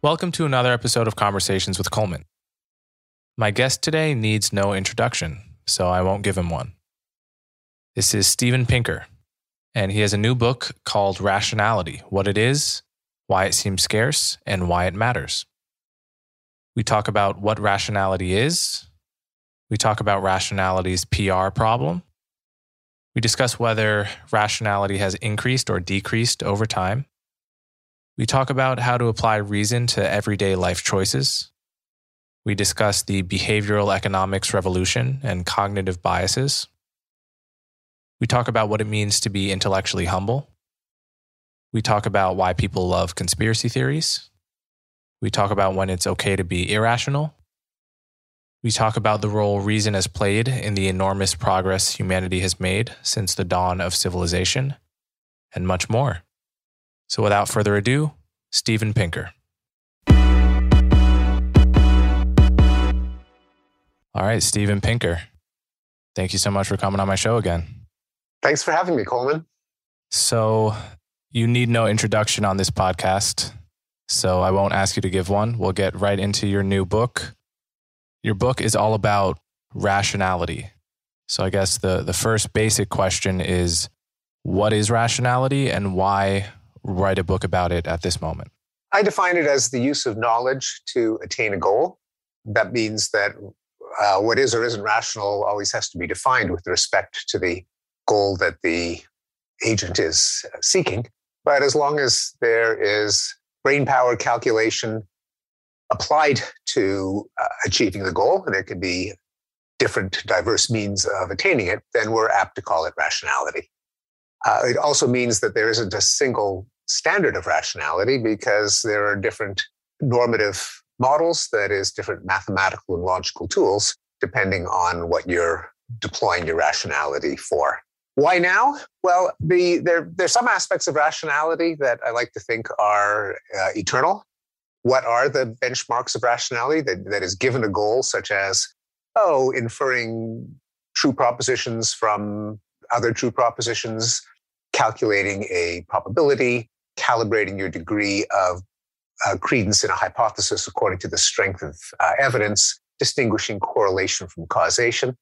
Welcome to another episode of Conversations with Coleman. My guest today needs no introduction, so I won't give him one. This is Steven Pinker, and he has a new book called Rationality What It Is, Why It Seems Scarce, and Why It Matters. We talk about what rationality is, we talk about rationality's PR problem, we discuss whether rationality has increased or decreased over time. We talk about how to apply reason to everyday life choices. We discuss the behavioral economics revolution and cognitive biases. We talk about what it means to be intellectually humble. We talk about why people love conspiracy theories. We talk about when it's okay to be irrational. We talk about the role reason has played in the enormous progress humanity has made since the dawn of civilization, and much more. So without further ado, Steven Pinker. All right, Steven Pinker. Thank you so much for coming on my show again. Thanks for having me, Coleman. So, you need no introduction on this podcast. So, I won't ask you to give one. We'll get right into your new book. Your book is all about rationality. So, I guess the, the first basic question is what is rationality and why write a book about it at this moment? I define it as the use of knowledge to attain a goal. That means that uh, what is or isn't rational always has to be defined with respect to the goal that the agent is seeking. But as long as there is brain power calculation applied to uh, achieving the goal, and it can be different, diverse means of attaining it, then we're apt to call it rationality. Uh, it also means that there isn't a single standard of rationality because there are different normative models, that is, different mathematical and logical tools, depending on what you're deploying your rationality for. Why now? Well, the, there, there's some aspects of rationality that I like to think are uh, eternal. What are the benchmarks of rationality that, that is given a goal, such as, oh, inferring true propositions from other true propositions, calculating a probability, calibrating your degree of uh, credence in a hypothesis according to the strength of uh, evidence, distinguishing correlation from causation.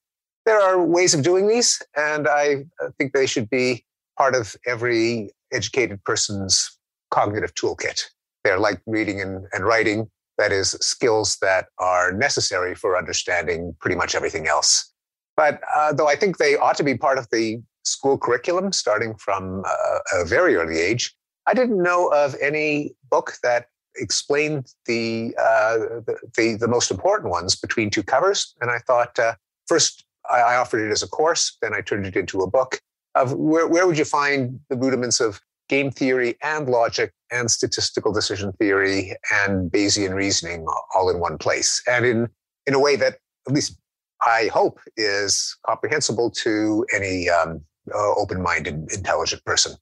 There are ways of doing these, and I uh, think they should be part of every educated person's cognitive toolkit. They're like reading and, and writing, that is, skills that are necessary for understanding pretty much everything else. But uh, though I think they ought to be part of the school curriculum starting from uh, a very early age, I didn't know of any book that explained the, uh, the, the, the most important ones between two covers. And I thought uh, first I, offered it as a course, then I turned it into a book of where, where would you find the rudiments of game theory and logic and statistical decision theory and Bayesian reasoning all in one place, and in in a way that at least I hope is comprehensible to any um, uh, open-minded, intelligent person.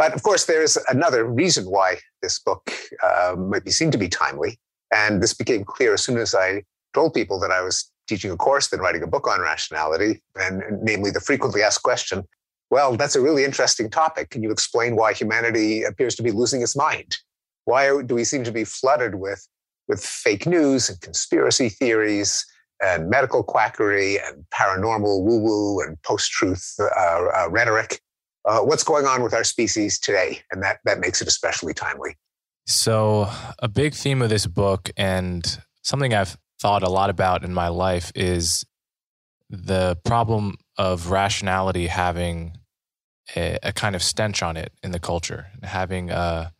But of course, there's another reason why this book uh, might be seen to be timely. And this became clear as soon as I told people that I was teaching a course, then writing a book on rationality, and, namely the frequently asked question well, that's a really interesting topic. Can you explain why humanity appears to be losing its mind? Why do we seem to be flooded with, with fake news and conspiracy theories and medical quackery and paranormal woo woo and post truth uh, uh, rhetoric? Uh, what's going on with our species today, and that that makes it especially timely. So, a big theme of this book, and something I've thought a lot about in my life, is the problem of rationality having a, a kind of stench on it in the culture, having a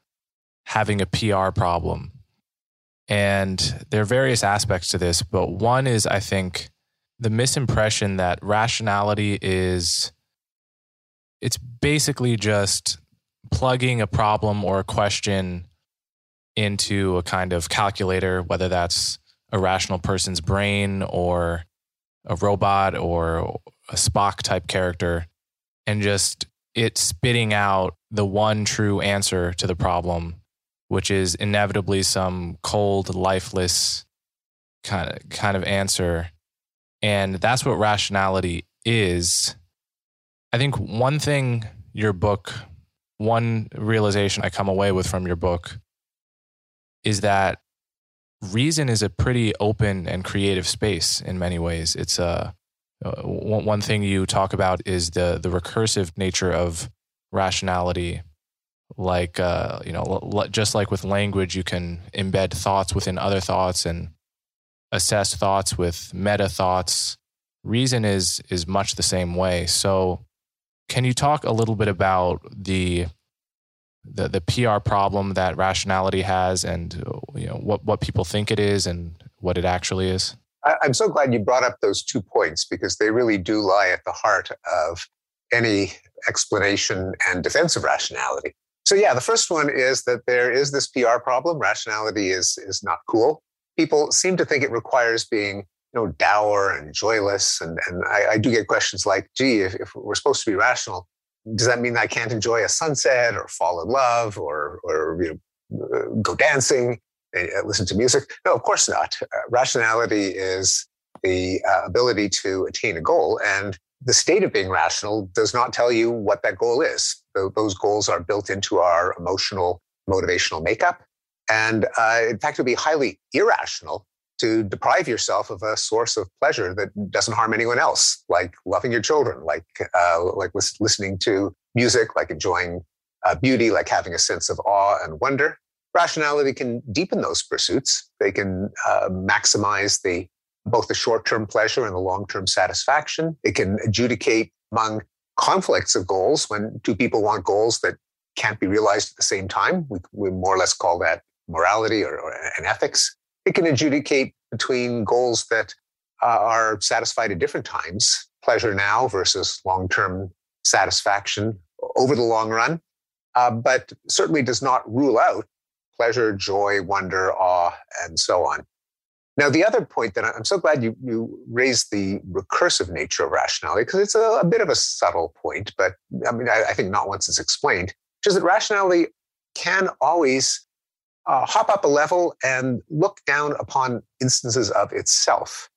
having a PR problem. And there are various aspects to this, but one is, I think, the misimpression that rationality is it's basically just plugging a problem or a question into a kind of calculator, whether that's a rational person's brain or a robot or a Spock type character, and just it spitting out the one true answer to the problem, which is inevitably some cold, lifeless kind of kind of answer. And that's what rationality is. I think one thing your book, one realization I come away with from your book is that reason is a pretty open and creative space in many ways. It's a uh, one, one thing you talk about is the the recursive nature of rationality. Like uh, you know, just like with language, you can embed thoughts within other thoughts and assess thoughts with meta thoughts. Reason is is much the same way. So, can you talk a little bit about the the the PR problem that rationality has, and you know what what people think it is, and what it actually is? I'm so glad you brought up those two points because they really do lie at the heart of any explanation and defense of rationality. So yeah, the first one is that there is this PR problem. Rationality is is not cool. People seem to think it requires being you know dour and joyless, and and I, I do get questions like, "Gee, if, if we're supposed to be rational, does that mean I can't enjoy a sunset or fall in love or or you know, uh, go dancing, and uh, listen to music? No, of course not. Uh, rationality is the uh, ability to attain a goal, and the state of being rational does not tell you what that goal is. Those goals are built into our emotional, motivational makeup, and uh, in fact, it would be highly irrational to deprive yourself of a source of pleasure that doesn't harm anyone else, like loving your children, like uh, like listening to music, like enjoying uh, beauty, like having a sense of awe and wonder. Rationality can deepen those pursuits. They can uh, maximize the both the short-term pleasure and the long-term satisfaction. It can adjudicate among conflicts of goals when two people want goals that can't be realized at the same time. We, we more or less call that morality or, or an ethics it can adjudicate between goals that uh, are satisfied at different times, pleasure now versus long term satisfaction over the long run, uh, but certainly does not rule out pleasure, joy, wonder, awe, and so on. Now, the other point that I'm so glad you, you raised the recursive nature of rationality, because it's a, a, bit of a subtle point, but I mean, I, I think not once it's explained, which is that rationality can always uh, hop up a level and look down upon instances of itself.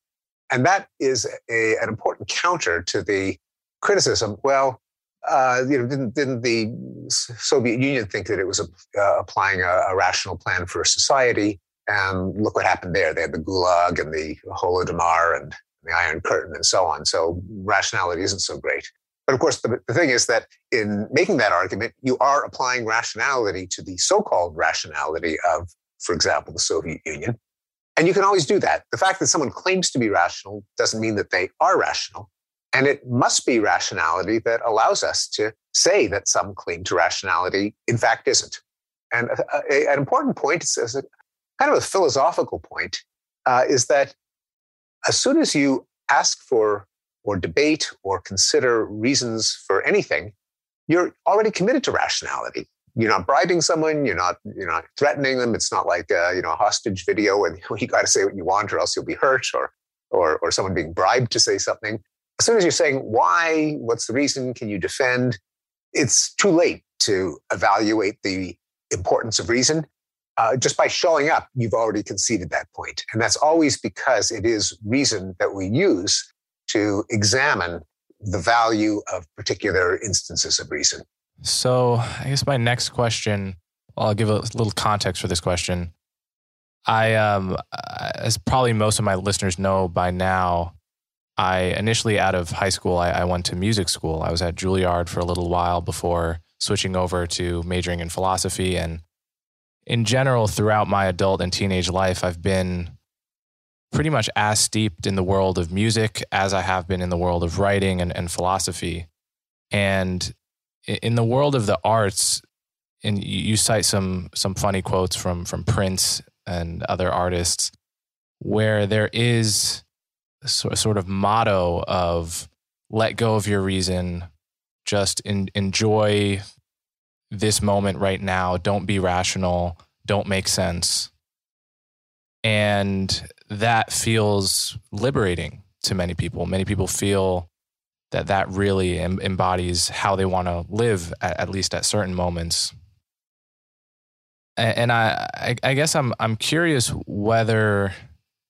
And that is a, an important counter to the criticism. Well, uh, you know, didn't, didn't the Soviet Union think that it was uh, applying a, a, rational plan for society? And look what happened there. They had the Gulag and the Holodomor and the Iron Curtain and so on. So rationality isn't so great. But of course, the, the thing is that in making that argument, you are applying rationality to the so called rationality of, for example, the Soviet Union. And you can always do that. The fact that someone claims to be rational doesn't mean that they are rational. And it must be rationality that allows us to say that some claim to rationality, in fact, isn't. And a, a, an important point, is a, kind of a philosophical point, uh, is that as soon as you ask for or debate or consider reasons for anything, you're already committed to rationality. You're not bribing someone. You're not. You're not threatening them. It's not like a, you know a hostage video, and you got to say what you want, or else you'll be hurt, or or or someone being bribed to say something. As soon as you're saying why, what's the reason, can you defend? It's too late to evaluate the importance of reason. Uh, just by showing up, you've already conceded that point. And that's always because it is reason that we use to examine the value of particular instances of reason. So, I guess my next question, I'll give a little context for this question. I, um, as probably most of my listeners know by now, I initially out of high school, I, I went to music school. I was at Juilliard for a little while before switching over to majoring in philosophy. And in general, throughout my adult and teenage life, I've been pretty much as steeped in the world of music as I have been in the world of writing and, and philosophy. And in the world of the arts, and you cite some some funny quotes from from Prince and other artists, where there is a sort of motto of let go of your reason, just in, enjoy this moment right now, don't be rational, don't make sense. And that feels liberating to many people. Many people feel that that really embodies how they want to live, at, at, least at certain moments. And, and I, I, I guess I'm, I'm curious whether,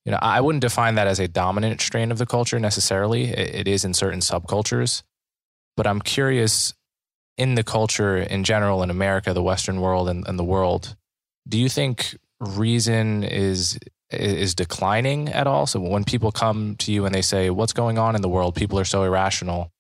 you know, I wouldn't define that as a dominant strain of the culture necessarily. it, it is in certain subcultures, but I'm curious in the culture in general in America, the Western world, and, and the world. Do you think reason is is declining at all? So when people come to you and they say, "What's going on in the world? People are so irrational."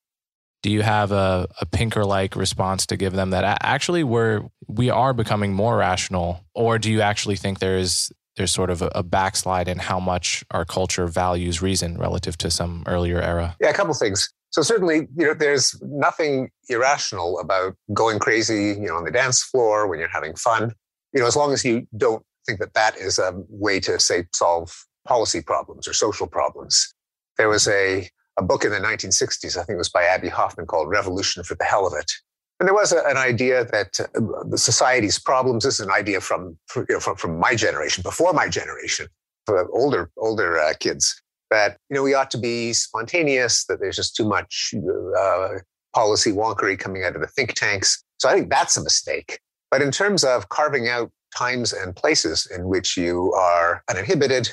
Do you have a, a Pinker like response to give them that actually we're we are becoming more rational, or do you actually think there's there's sort of a, a backslide in how much our culture values reason relative to some earlier era? Yeah, a couple things. So certainly, you know, there's nothing irrational about going crazy, you know, on the dance floor when you're having fun. You know, as long as you don't think that that is a way to say solve policy problems or social problems. There was a, a book in the 1960s, I think it was by Abbie Hoffman called Revolution for the Hell of It. And there was a, an idea that uh, the society's problems this is an idea from, you know, from, from my generation, before my generation, for older, older uh, kids, that, you know, we ought to be spontaneous, that there's just too much uh, policy wonkery coming out of the think tanks. So I think that's a mistake. But in terms of carving out times and places in which you are uninhibited.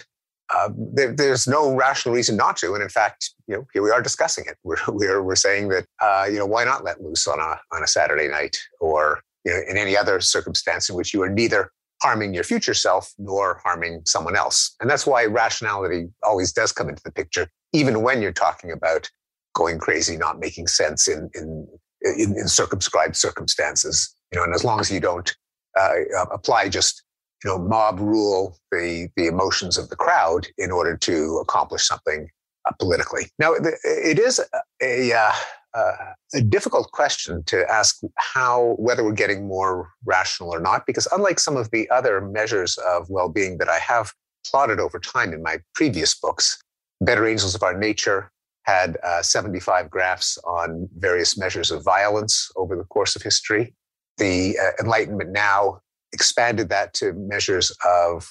Uh, there, there's no rational reason not to, and in fact, you know, here we are discussing it. We're we're, we're saying that uh, you know why not let loose on a on a Saturday night or you know in any other circumstance in which you are neither harming your future self nor harming someone else, and that's why rationality always does come into the picture, even when you're talking about going crazy, not making sense in in in, in circumscribed circumstances. You know, and as long as you don't uh, uh, apply just you know mob rule the the emotions of the crowd in order to accomplish something uh, politically. Now it is a, a, uh, a difficult question to ask how whether we're getting more rational or not because unlike some of the other measures of well-being that I have plotted over time in my previous books, Better Angels of Our Nature had uh, 75 graphs on various measures of violence over the course of history the uh, Enlightenment now expanded that to measures of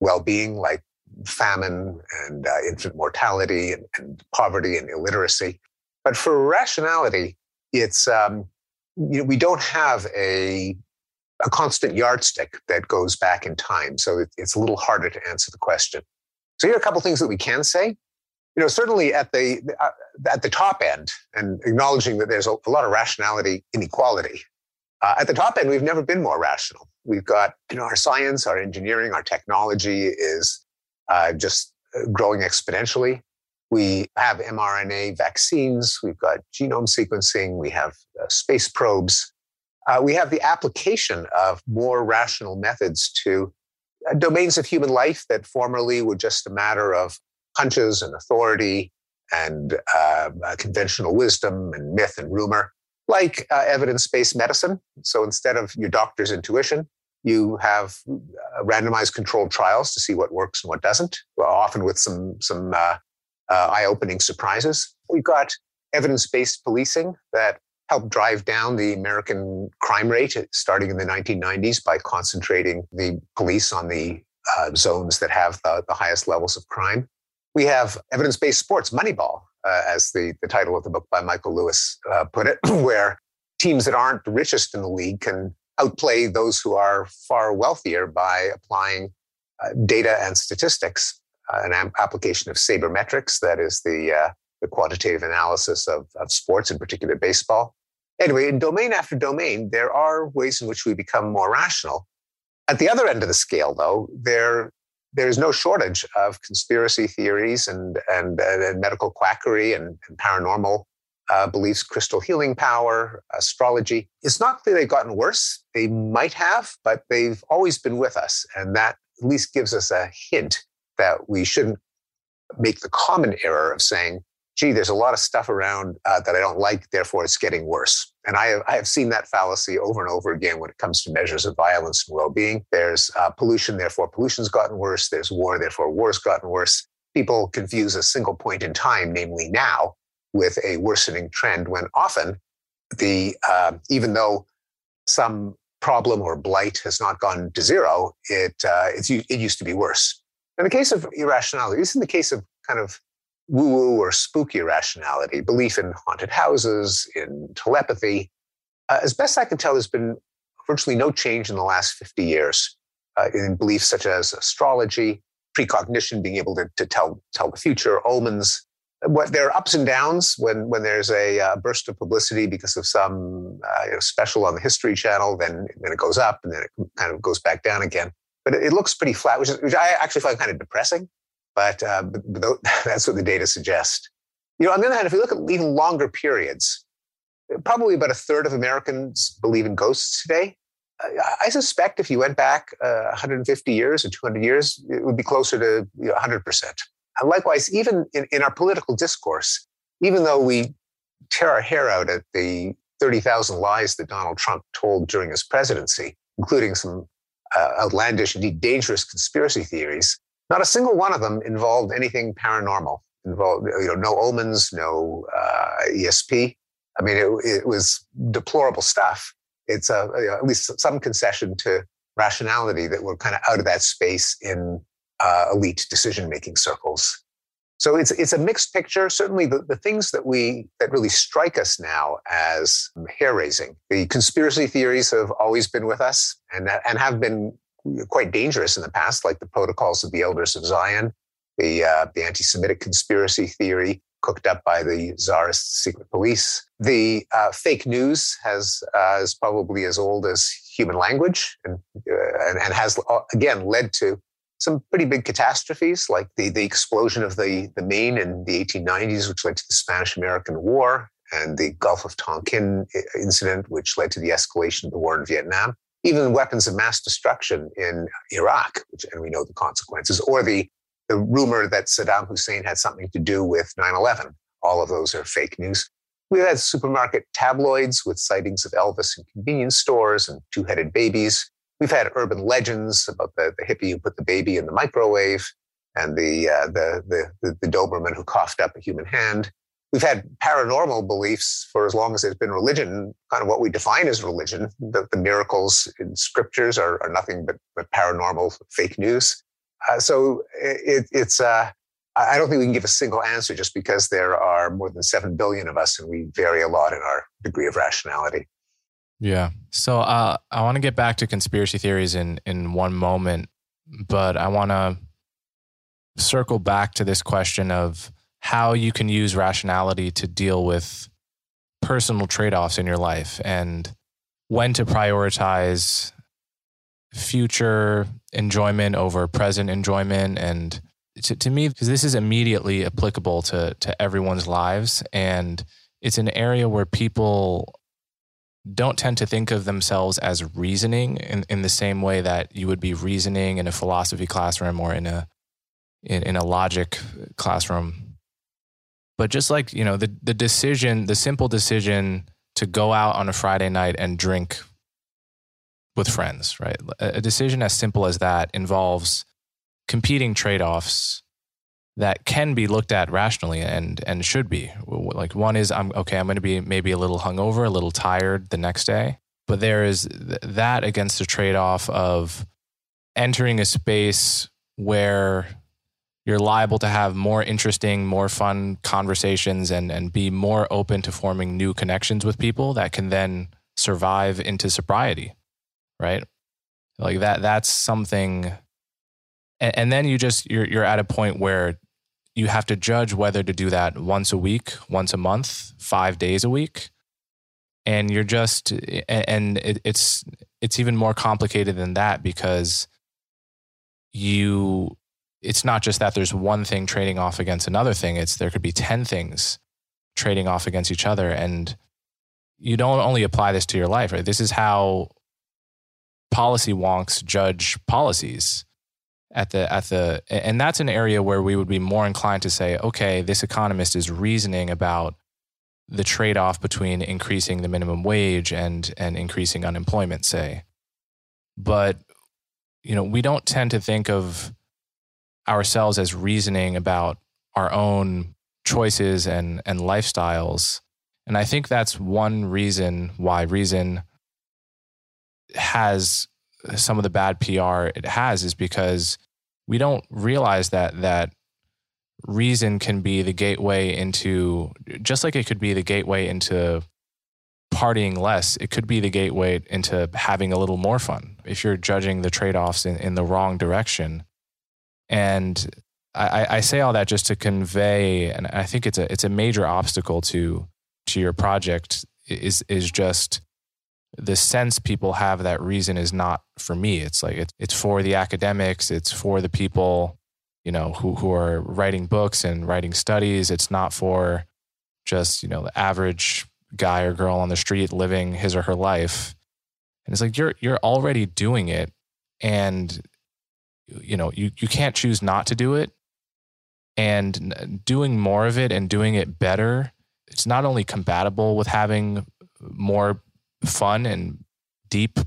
well being like famine and uh, infant mortality and, and, poverty and illiteracy. But for rationality, it's um, you know, we don't have a a constant yardstick that goes back in time, so it, it's a little harder to answer the question. So here are a couple things that we can say. You know, certainly at the uh, at the top end, and acknowledging that there's a, a lot of rationality inequality uh, at the top end, we've never been more rational. We've got you know our science, our engineering, our technology is uh, just uh, growing exponentially. We have mRNA vaccines. We've got genome sequencing. We have uh, space probes. Uh, we have the application of more rational methods to uh, domains of human life that formerly were just a matter of hunches and authority and conventional wisdom and myth and rumor like uh, evidence based medicine. So instead of your doctor's intuition, you have uh, randomized controlled trials to see what works and what doesn't, well, often with some, some uh, uh eye opening surprises. We've got evidence based policing that helped drive down the American crime rate starting in the 1990s by concentrating the police on the uh, zones that have the, the highest levels of crime. We have evidence based sports, Moneyball, uh, as the, the title of the book by Michael Lewis uh, put it, where teams that aren't the richest in the league can outplay those who are far wealthier by applying uh, data and statistics, uh, an am- application of sabermetrics, that is the, uh, the quantitative analysis of, of sports, in particular baseball. Anyway, in domain after domain, there are ways in which we become more rational. At the other end of the scale, though, there there's no shortage of conspiracy theories and, and, and medical quackery and, and paranormal uh, beliefs, crystal healing power, astrology. It's not that they've gotten worse. They might have, but they've always been with us. And that at least gives us a hint that we shouldn't make the common error of saying, gee, there's a lot of stuff around uh, that I don't like, therefore it's getting worse. And I have, I have seen that fallacy over and over again when it comes to measures of violence and well being. There's uh, pollution, therefore pollution's gotten worse. There's war, therefore war's gotten worse. People confuse a single point in time, namely now, with a worsening trend when often the, uh, even though some problem or blight has not gone to zero, it, uh, it used to be worse. In the case of irrationality, this is in the case of kind of woo woo or spooky irrationality, belief in haunted houses, in telepathy. Uh, as best I can tell, there's been virtually no change in the last 50 years uh, in beliefs such as astrology, precognition, being able to, to tell, tell the future, omens, what there are ups and downs when when there's a uh, burst of publicity because of some uh, you know, special on the History Channel, then then it goes up and then it kind of goes back down again. But it, it looks pretty flat, which, is, which I actually find kind of depressing. But, uh, that's what the data suggest. You know, on the other hand, if you look at even longer periods, probably about a third of Americans believe in ghosts today. I suspect if you went back uh, 150 years or 200 years, it would be closer to you know, 100%. And likewise, even in, in our political discourse, even though we tear our hair out at the 30,000 lies that Donald Trump told during his presidency, including some uh, outlandish, indeed dangerous conspiracy theories, not a single one of them involved anything paranormal. Involved, you know, no omens, no uh, ESP. I mean, it, it, was deplorable stuff. It's a, you know, at least some concession to rationality that we're kind of out of that space in uh, elite decision making circles. So it's it's a mixed picture. Certainly, the, the things that we that really strike us now as hair raising. The conspiracy theories have always been with us and and have been quite dangerous in the past, like the protocols of the Elders of Zion, the uh, the anti-Semitic conspiracy theory cooked up by the czarist secret police. The uh, fake news has uh, is probably as old as human language, and, uh, and and has uh, again led to some pretty big catastrophes, like the, the explosion of the, the Maine in the 1890s, which led to the Spanish American War, and the Gulf of Tonkin incident, which led to the escalation of the war in Vietnam. Even weapons of mass destruction in Iraq, which, and we know the consequences, or the, the rumor that Saddam Hussein had something to do with 9 11. All of those are fake news. We've had supermarket tabloids with sightings of Elvis in convenience stores and two headed babies. We've had urban legends about the, the hippie who put the baby in the microwave and the, uh, the, the, the, the Doberman who coughed up a human hand. We've had paranormal beliefs for as long as there's been religion, kind of what we define as religion. The, the miracles in scriptures are, are nothing but, but paranormal fake news. Uh, so it, it's, uh, I don't think we can give a single answer just because there are more than 7 billion of us and we vary a lot in our degree of rationality. Yeah. So uh, I want to get back to conspiracy theories in in one moment, but I want to circle back to this question of how you can use rationality to deal with personal trade-offs in your life and when to prioritize future enjoyment over present enjoyment and to, to me because this is immediately applicable to to everyone's lives and it's an area where people don't tend to think of themselves as reasoning in, in the same way that you would be reasoning in a philosophy classroom or in a in, in a logic classroom. But just like, you know, the, the decision, the simple decision to go out on a Friday night and drink with friends, right? A decision as simple as that involves competing trade offs that can be looked at rationally and and should be. Like one is I'm okay, I'm going to be maybe a little hungover, a little tired the next day, but there is that against the trade-off of entering a space where you're liable to have more interesting, more fun conversations and and be more open to forming new connections with people that can then survive into sobriety. Right? Like that that's something and, and then you just you're you're at a point where you have to judge whether to do that once a week, once a month, five days a week. And you're just, and it's, it's even more complicated than that because you, it's not just that there's one thing trading off against another thing. It's there could be 10 things trading off against each other. And you don't only apply this to your life, right? This is how policy wonks judge policies at the at the and that's an area where we would be more inclined to say okay this economist is reasoning about the trade-off between increasing the minimum wage and and increasing unemployment say but you know we don't tend to think of ourselves as reasoning about our own choices and and lifestyles. And i think that's one reason why reason has some of the bad PR it has is because we don't realize that that reason can be the gateway into just like it could be the gateway into partying less it could be the gateway into having a little more fun. If you're judging the trade-offs in, in the wrong direction and I, I say all that just to convey and i think it's a it's a major obstacle to to your project is is just the sense people have that reason is not for me. It's like it's it's for the academics, it's for the people, you know, who who are writing books and writing studies. It's not for just, you know, the average guy or girl on the street living his or her life. And it's like you're you're already doing it and you know, you you can't choose not to do it. And doing more of it and doing it better, it's not only compatible with having more fun and deep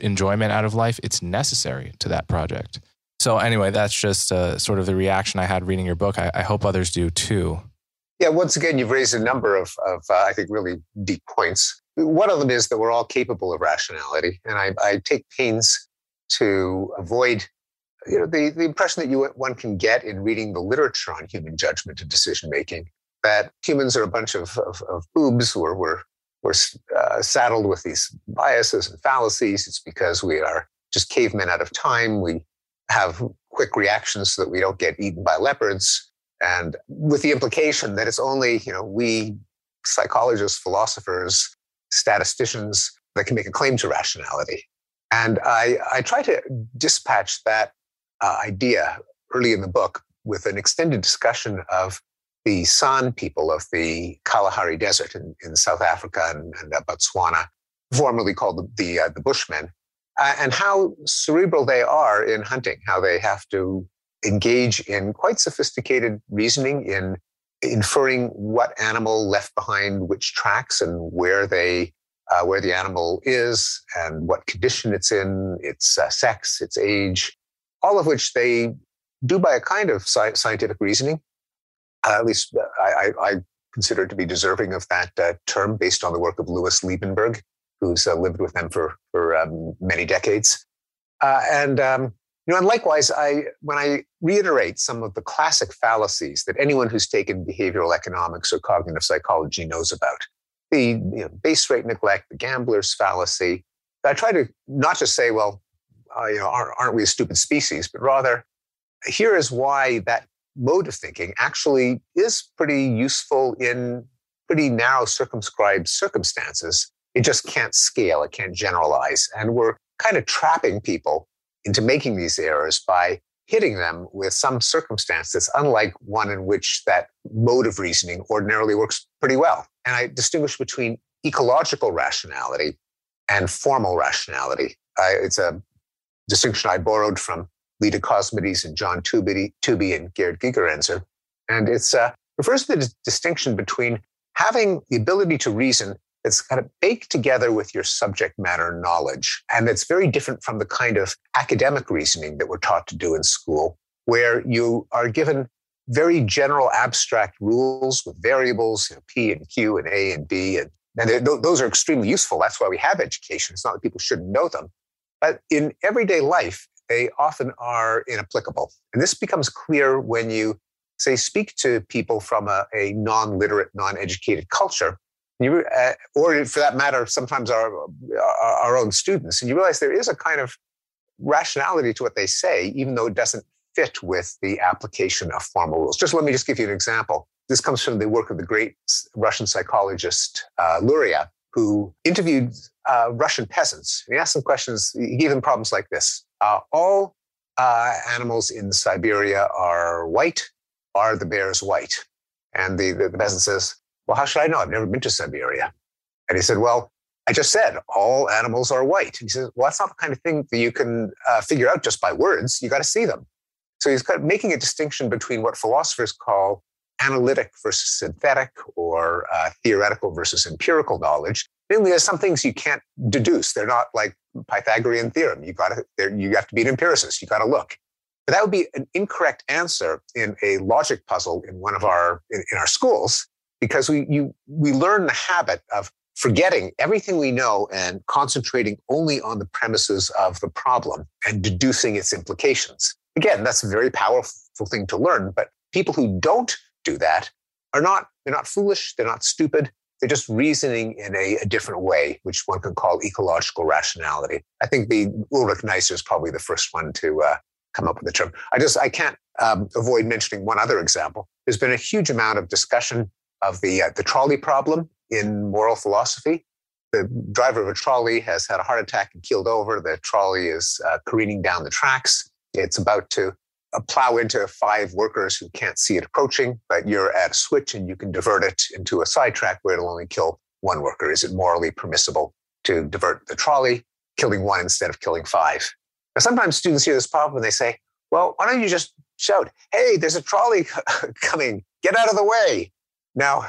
enjoyment out of life, it's necessary to that project. So, anyway, that's just uh, sort of the reaction I had reading your book. I, I, hope others do too. Yeah, once again, you've raised a number of, of uh, I think, really deep points. One of them is that we're all capable of rationality. And I, I take pains to avoid you know, the, the impression that you, one can get in reading the literature on human judgment and decision making that humans are a bunch of, of, of boobs or we're we're uh, saddled with these biases and fallacies. It's because we are just cavemen out of time. We have quick reactions so that we don't get eaten by leopards. And with the implication that it's only, you know, we psychologists, philosophers, statisticians that can make a claim to rationality. And I, I try to dispatch that uh, idea early in the book with an extended discussion of the San people of the Kalahari Desert in, in South Africa and, and uh, Botswana, formerly called the, the, uh, the Bushmen, uh, and how cerebral they are in hunting, how they have to engage in quite sophisticated reasoning in inferring what animal left behind which tracks and where they uh, where the animal is and what condition it's in, its uh, sex, its age, all of which they do by a kind of sci- scientific reasoning uh, at least uh, I, I, consider to be deserving of that uh, term based on the work of Louis Liebenberg, who's uh, lived with them for, for um, many decades. Uh, and, um, you know, and likewise, I, when I reiterate some of the classic fallacies that anyone who's taken behavioral economics or cognitive psychology knows about, the you know, base rate neglect, the gambler's fallacy, I try to not just say, well, uh, you know, aren't, we a stupid species, but rather, here is why that mode of thinking actually is pretty useful in pretty narrow circumscribed circumstances. It just can't scale, it can't generalize. And we're kind of trapping people into making these errors by hitting them with some circumstance that's unlike one in which that mode of reasoning ordinarily works pretty well. And I distinguish between ecological rationality and formal rationality. I, it's a distinction I borrowed from Leda Cosmides and John Tooby, and Gerd Gigerenzer. And it uh, refers to the distinction between having the ability to reason that's kind of baked together with your subject matter knowledge. And it's very different from the kind of academic reasoning that we're taught to do in school, where you are given very general abstract rules with variables, you know, P and Q and A and B. And, and those are extremely useful. That's why we have education. It's not that people shouldn't know them. But in everyday life, they often are inapplicable. And this becomes clear when you, say, speak to people from a, a non literate, non educated culture. You, uh, or for that matter, sometimes our, our, our own students, and you realize there is a kind of rationality to what they say, even though it doesn't fit with the application of formal rules. Just let me just give you an example. This comes from the work of the great Russian psychologist uh, Luria, who interviewed uh, Russian peasants. He asked them questions. He gave them problems like this: uh, All uh, animals in Siberia are white. Are the bears white? And the, the, the peasant says, "Well, how should I know? I've never been to Siberia." And he said, "Well, I just said all animals are white." He says, "Well, that's not the kind of thing that you can uh, figure out just by words. You got to see them." So he's kind of making a distinction between what philosophers call analytic versus synthetic or uh, theoretical versus empirical knowledge. Namely, there's some things you can't deduce. They're not like Pythagorean theorem. You got to, you have to be an empiricist. You got to look. But that would be an incorrect answer in a logic puzzle in one of our in, in our schools because we you we learn the habit of forgetting everything we know and concentrating only on the premises of the problem and deducing its implications. Again, that's a very powerful thing to learn, but people who don't do that are not, they're not foolish, they're not stupid, they're just reasoning in a, a, different way, which one can call ecological rationality. I think the Ulrich Neisser is probably the first one to uh, come up with the term. I just I can't um, avoid mentioning one other example. There's been a huge amount of discussion of the uh, the trolley problem in moral philosophy. The driver of a trolley has had a heart attack and keeled over. The trolley is uh, careening down the tracks. It's about to plow into five workers who can't see it approaching, but you're at a switch and you can divert it into a sidetrack where it'll only kill one worker. Is it morally permissible to divert the trolley, killing one instead of killing five? Now, sometimes students hear this problem and they say, well, why don't you just shout, hey, there's a trolley coming, get out of the way. Now,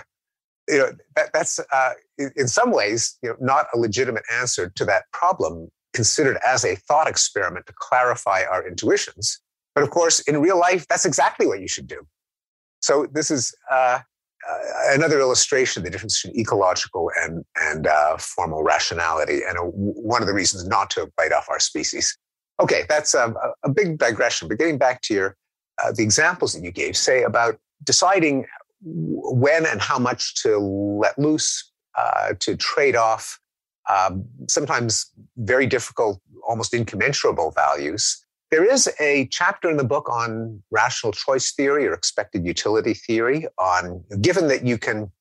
you know, that, that's uh, in some ways, you know, not a legitimate answer to that problem considered as a thought experiment to clarify our intuitions. But of course, in real life, that's exactly what you should do. So this is uh, uh, another illustration of the difference between ecological and, and uh, formal rationality, and a, one of the reasons not to bite off our species. Okay, that's a, a big digression. But getting back to your uh, the examples that you gave, say about deciding when and how much to let loose, uh, to trade off um, sometimes very difficult, almost incommensurable values. There is a chapter in the book on rational choice theory or expected utility theory on given that you can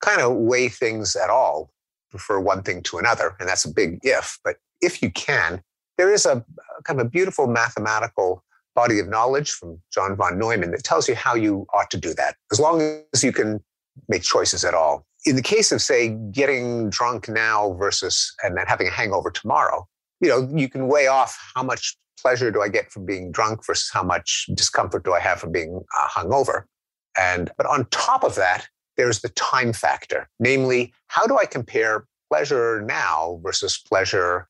kind of weigh things at all, prefer one thing to another, and that's a big if, but if you can, there is a kind of a beautiful mathematical body of knowledge from John von Neumann that tells you how you ought to do that, as long as you can make choices at all. In the case of, say, getting drunk now versus and then having a hangover tomorrow, you know, you can weigh off how much pleasure do I get from being drunk versus how much discomfort do I have from being uh, hungover. And but on top of that, there's the time factor, namely, how do I compare pleasure now versus pleasure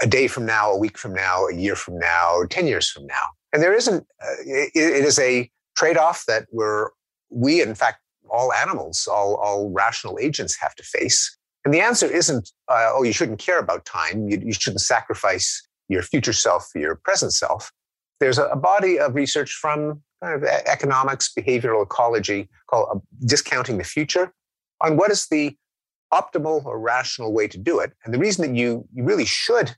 a day from now, a week from now, a year from now, 10 years from now. And there isn't, uh, it, it is a trade off that we're, we, in fact, all animals, all, all rational agents have to face. And the answer isn't, uh, oh, you shouldn't care about time. You, you, shouldn't sacrifice your future self your present self. There's a, a body of research from kind of economics, behavioral ecology called uh, Discounting the Future on what is the optimal or rational way to do it. And the reason that you, you really should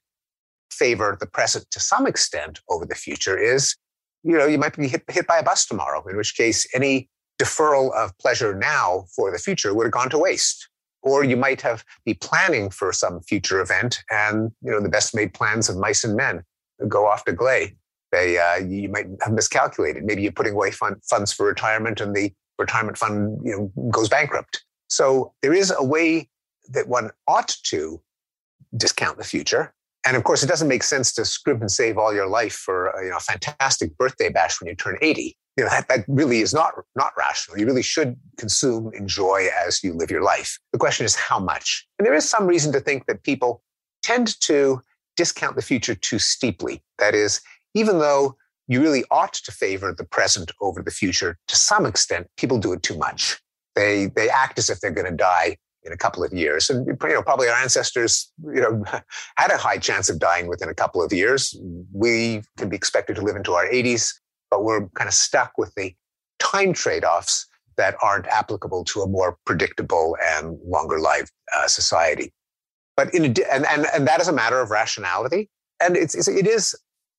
favor the present to some extent over the future is, you know, you might be hit, hit by a bus tomorrow, in which case any deferral of pleasure now for the future would have gone to waste. Or you might have be planning for some future event, and you know the best made plans of mice and men go off to glay. They uh, you might have miscalculated. Maybe you're putting away fund, funds for retirement, and the retirement fund you know goes bankrupt. So there is a way that one ought to discount the future, and of course, it doesn't make sense to scrimp and save all your life for a you know, a fantastic birthday bash when you turn 80. You know, that, that really is not, not rational. You really should consume, enjoy as you live your life. The question is how much? And there is some reason to think that people tend to discount the future too steeply. That is, even though you really ought to favor the present over the future to some extent, people do it too much. They, they act as if they're going to die in a couple of years. And you know, probably our ancestors, you know, had a high chance of dying within a couple of years. We can be expected to live into our 80s, but we're kind of stuck with the time trade-offs that aren't applicable to a more predictable and longer life uh, society. But in and, and and that is a matter of rationality, and it's, it's it is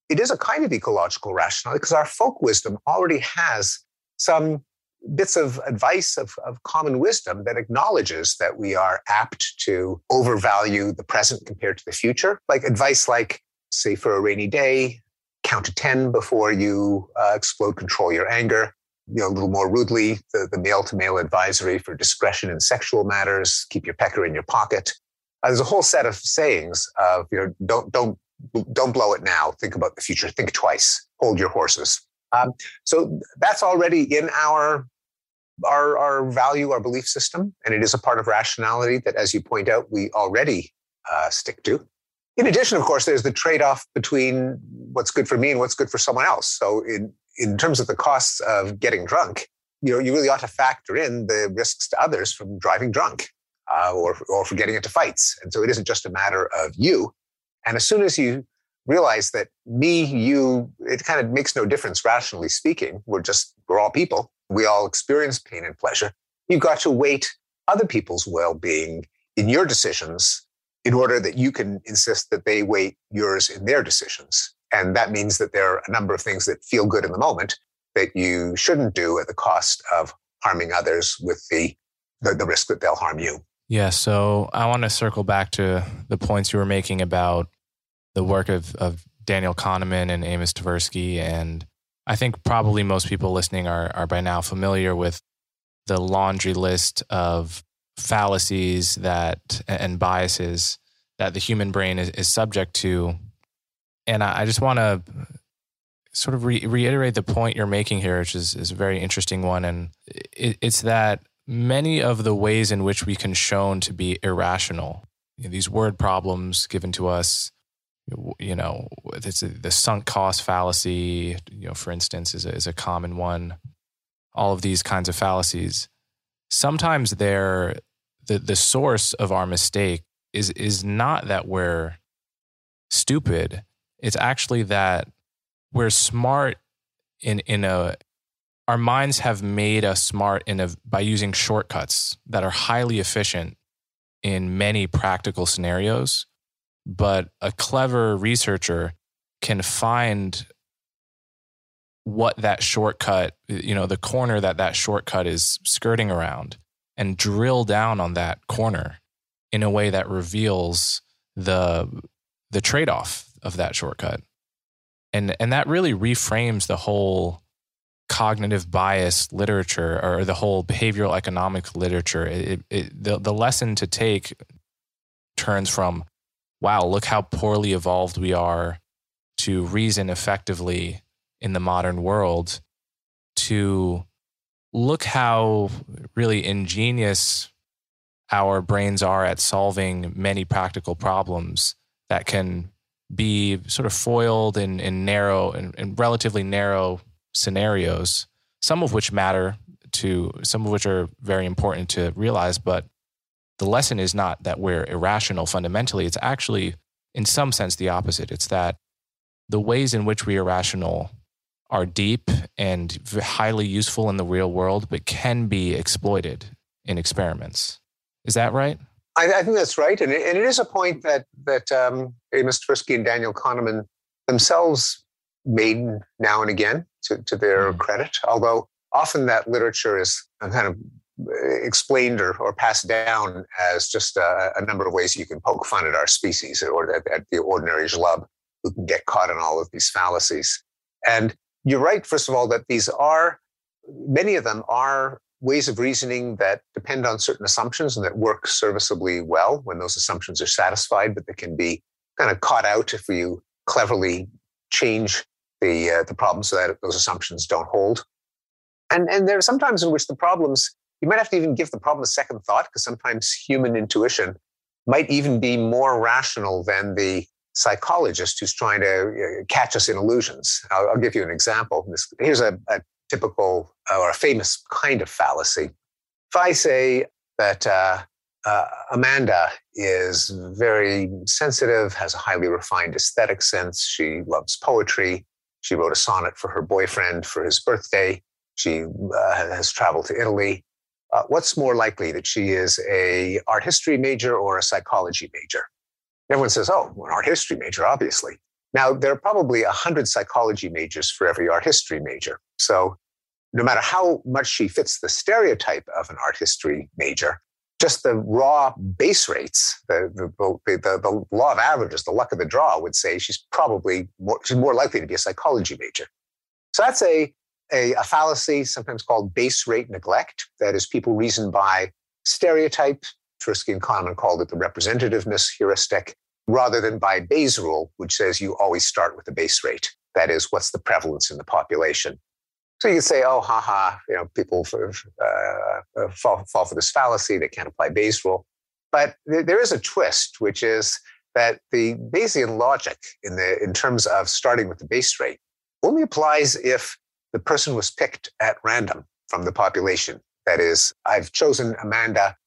it is a kind of ecological rationality because our folk wisdom already has some bits of advice of, of common wisdom that acknowledges that we are apt to overvalue the present compared to the future. Like advice like, say, for a rainy day, count to 10 before you uh, explode, control your anger. You know, a little more rudely, the, male to male advisory for discretion in sexual matters, keep your pecker in your pocket. Uh, there's a whole set of sayings of, you know, don't, don't, don't blow it now. Think about the future. Think twice. Hold your horses. Um, so that's already in our our, our value, our belief system, and it is a part of rationality that, as you point out, we already uh, stick to. In addition, of course, there's the trade off between what's good for me and what's good for someone else. So, in, in terms of the costs of getting drunk, you know, you really ought to factor in the risks to others from driving drunk. uh, or, or for getting into fights. And so it isn't just a matter of you. And as soon as you realize that me, you, it kind of makes no difference, rationally speaking. We're just, we're all people. We all experience pain and pleasure. You've got to weight other people's well being in your decisions in order that you can insist that they weight yours in their decisions. And that means that there are a number of things that feel good in the moment that you shouldn't do at the cost of harming others with the, the, the risk that they'll harm you. Yeah. So I want to circle back to the points you were making about the work of, of Daniel Kahneman and Amos Tversky. And I think probably most people listening are, are by now familiar with the laundry list of fallacies that and biases that the human brain is, is subject to. And I, I just want to sort of re- reiterate the point you're making here, which is, is a very interesting one. And it, it's that many of the ways in which we can shown to be irrational, you know, these word problems given to us, you know, it's a, the sunk cost fallacy, you know, for instance, is a, is a common one. All of these kinds of fallacies, sometimes they're the the source of our mistake is is not that we're stupid. It's actually that we're smart in in a our minds have made us smart in a by using shortcuts that are highly efficient in many practical scenarios but a clever researcher can find what that shortcut you know the corner that that shortcut is skirting around and drill down on that corner in a way that reveals the the trade-off of that shortcut. And and that really reframes the whole cognitive bias literature or the whole behavioral economic literature. It, it, the, the lesson to take turns from wow look how poorly evolved we are to reason effectively in the modern world to look how really ingenious our brains are at solving many practical problems that can be sort of foiled in, in narrow and in, in relatively narrow scenarios, some of which matter to some of which are very important to realize. But the lesson is not that we're irrational fundamentally. It's actually, in some sense, the opposite. It's that the ways in which we are rational are deep and highly useful in the real world, but can be exploited in experiments. Is that right? I, I think that's right, and it, and it is a point that that um, Amos Tversky and Daniel Kahneman themselves made now and again to, to their mm. credit. Although often that literature is kind of uh, explained or, or passed down as just a, a, number of ways you can poke fun at our species or at, at the ordinary schlub who can get caught in all of these fallacies. And you're right, first of all, that these are, many of them are ways of reasoning that depend on certain assumptions and that work serviceably well when those assumptions are satisfied, but they can be kind of caught out if you cleverly change the, uh, the problems so that those assumptions don't hold. And, and there are sometimes in which the problems, you might have to even give the problem a second thought because sometimes human intuition might even be more rational than the psychologist who's trying to uh, catch us in illusions. I'll, I'll give you an example. Here's a, a, typical or a famous kind of fallacy. If I say that uh, uh, Amanda is very sensitive, has a highly refined aesthetic sense, she loves poetry, she wrote a sonnet for her boyfriend for his birthday, she uh, has traveled to Italy. Uh, what's more likely that she is a art history major or a psychology major? Everyone says, oh, an art history major, obviously. Now, there are probably 100 psychology majors for every art history major. So, no matter how much she fits the stereotype of an art history major, just the raw base rates, the, the, the, the, law of averages, the luck of the draw would say she's probably more, she's more likely to be a psychology major. So that's a, a, a fallacy, sometimes called base rate neglect. That is, people reason by stereotype, Tversky and Kahneman called it the representativeness heuristic, rather than by Bayes' rule, which says you always start with the base rate. That is, what's the prevalence in the population. So you say, oh, haha, you know, people uh, uh, fall, fall for this fallacy. They can't apply Bayes' rule. But there is a twist, which is that the Bayesian logic in, the, in terms of starting with the base rate only applies if the person was picked at random from the population. That is, I've chosen Amanda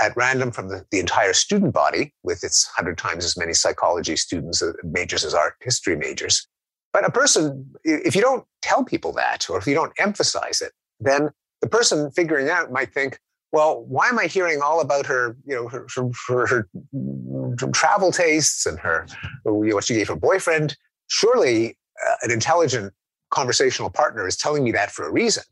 at random from the, the entire student body with its 100 times as many psychology students uh, majors as art history majors. But a person, if you don't tell people that, or if you don't emphasize it, then the person figuring out might think, well, why am I hearing all about her, you know, her, her, her, her travel tastes and her, what she gave her boyfriend? Surely uh, an intelligent conversational partner is telling me that for a reason.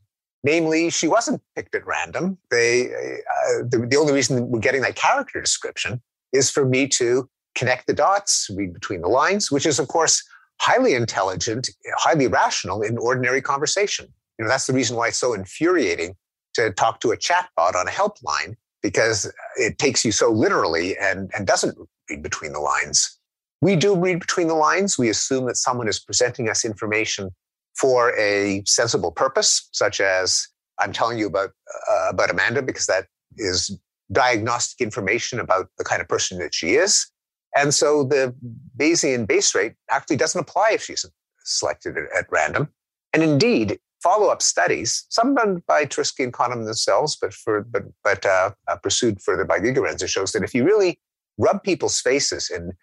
Namely, she wasn't picked at random. They, uh, the, the only reason we're getting that character description is for me to connect the dots, read between the lines, which is, of course, highly intelligent, highly rational in ordinary conversation. You know, that's the reason why it's so infuriating to talk to a chatbot on a helpline because it takes you so literally and, and doesn't read between the lines. We do read between the lines. We assume that someone is presenting us information for a sensible purpose, such as I'm telling you about uh, about Amanda because that is diagnostic information about the kind of person that she is. And so the Bayesian base rate actually doesn't apply if she's selected at random. And indeed, follow-up studies, some done by Tversky and Kahneman themselves, but for but but uh, uh, pursued further by Gigerenzer, shows that if you really rub people's faces in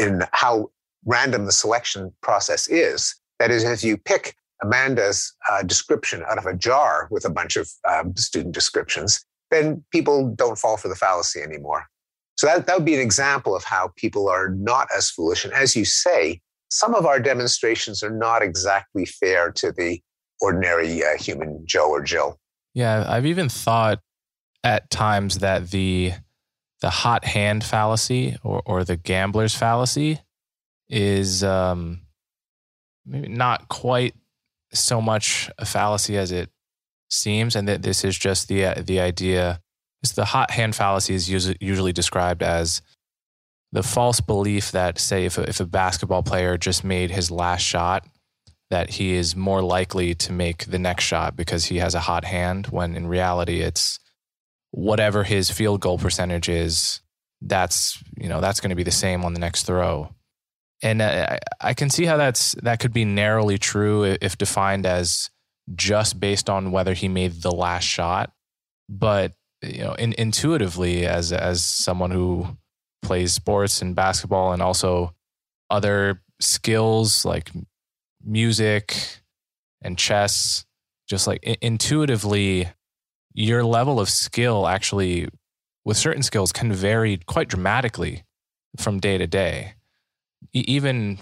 in how random the selection process is, that is, if you pick Amanda's uh, description out of a jar with a bunch of um, student descriptions, then people don't fall for the fallacy anymore. So that, that would be an example of how people are not as foolish. And as you say, some of our demonstrations are not exactly fair to the ordinary uh, human Joe or Jill. Yeah, I've even thought at times that the the hot hand fallacy or, or the gambler's fallacy is um, maybe not quite so much a fallacy as it seems, and that this is just the uh, the idea. Is the hot hand fallacy is usually, described as the false belief that, say, if a, if a basketball player just made his last shot, that he is more likely to make the next shot because he has a hot hand. When in reality, it's whatever his field goal percentage is. That's you know that's going to be the same on the next throw and I, I can see how that's that could be narrowly true if defined as just based on whether he made the last shot. But you know, in, intuitively, as as someone who plays sports and basketball and also other skills like music and chess, just like intuitively, your level of skill actually with certain skills can vary quite dramatically from day to day even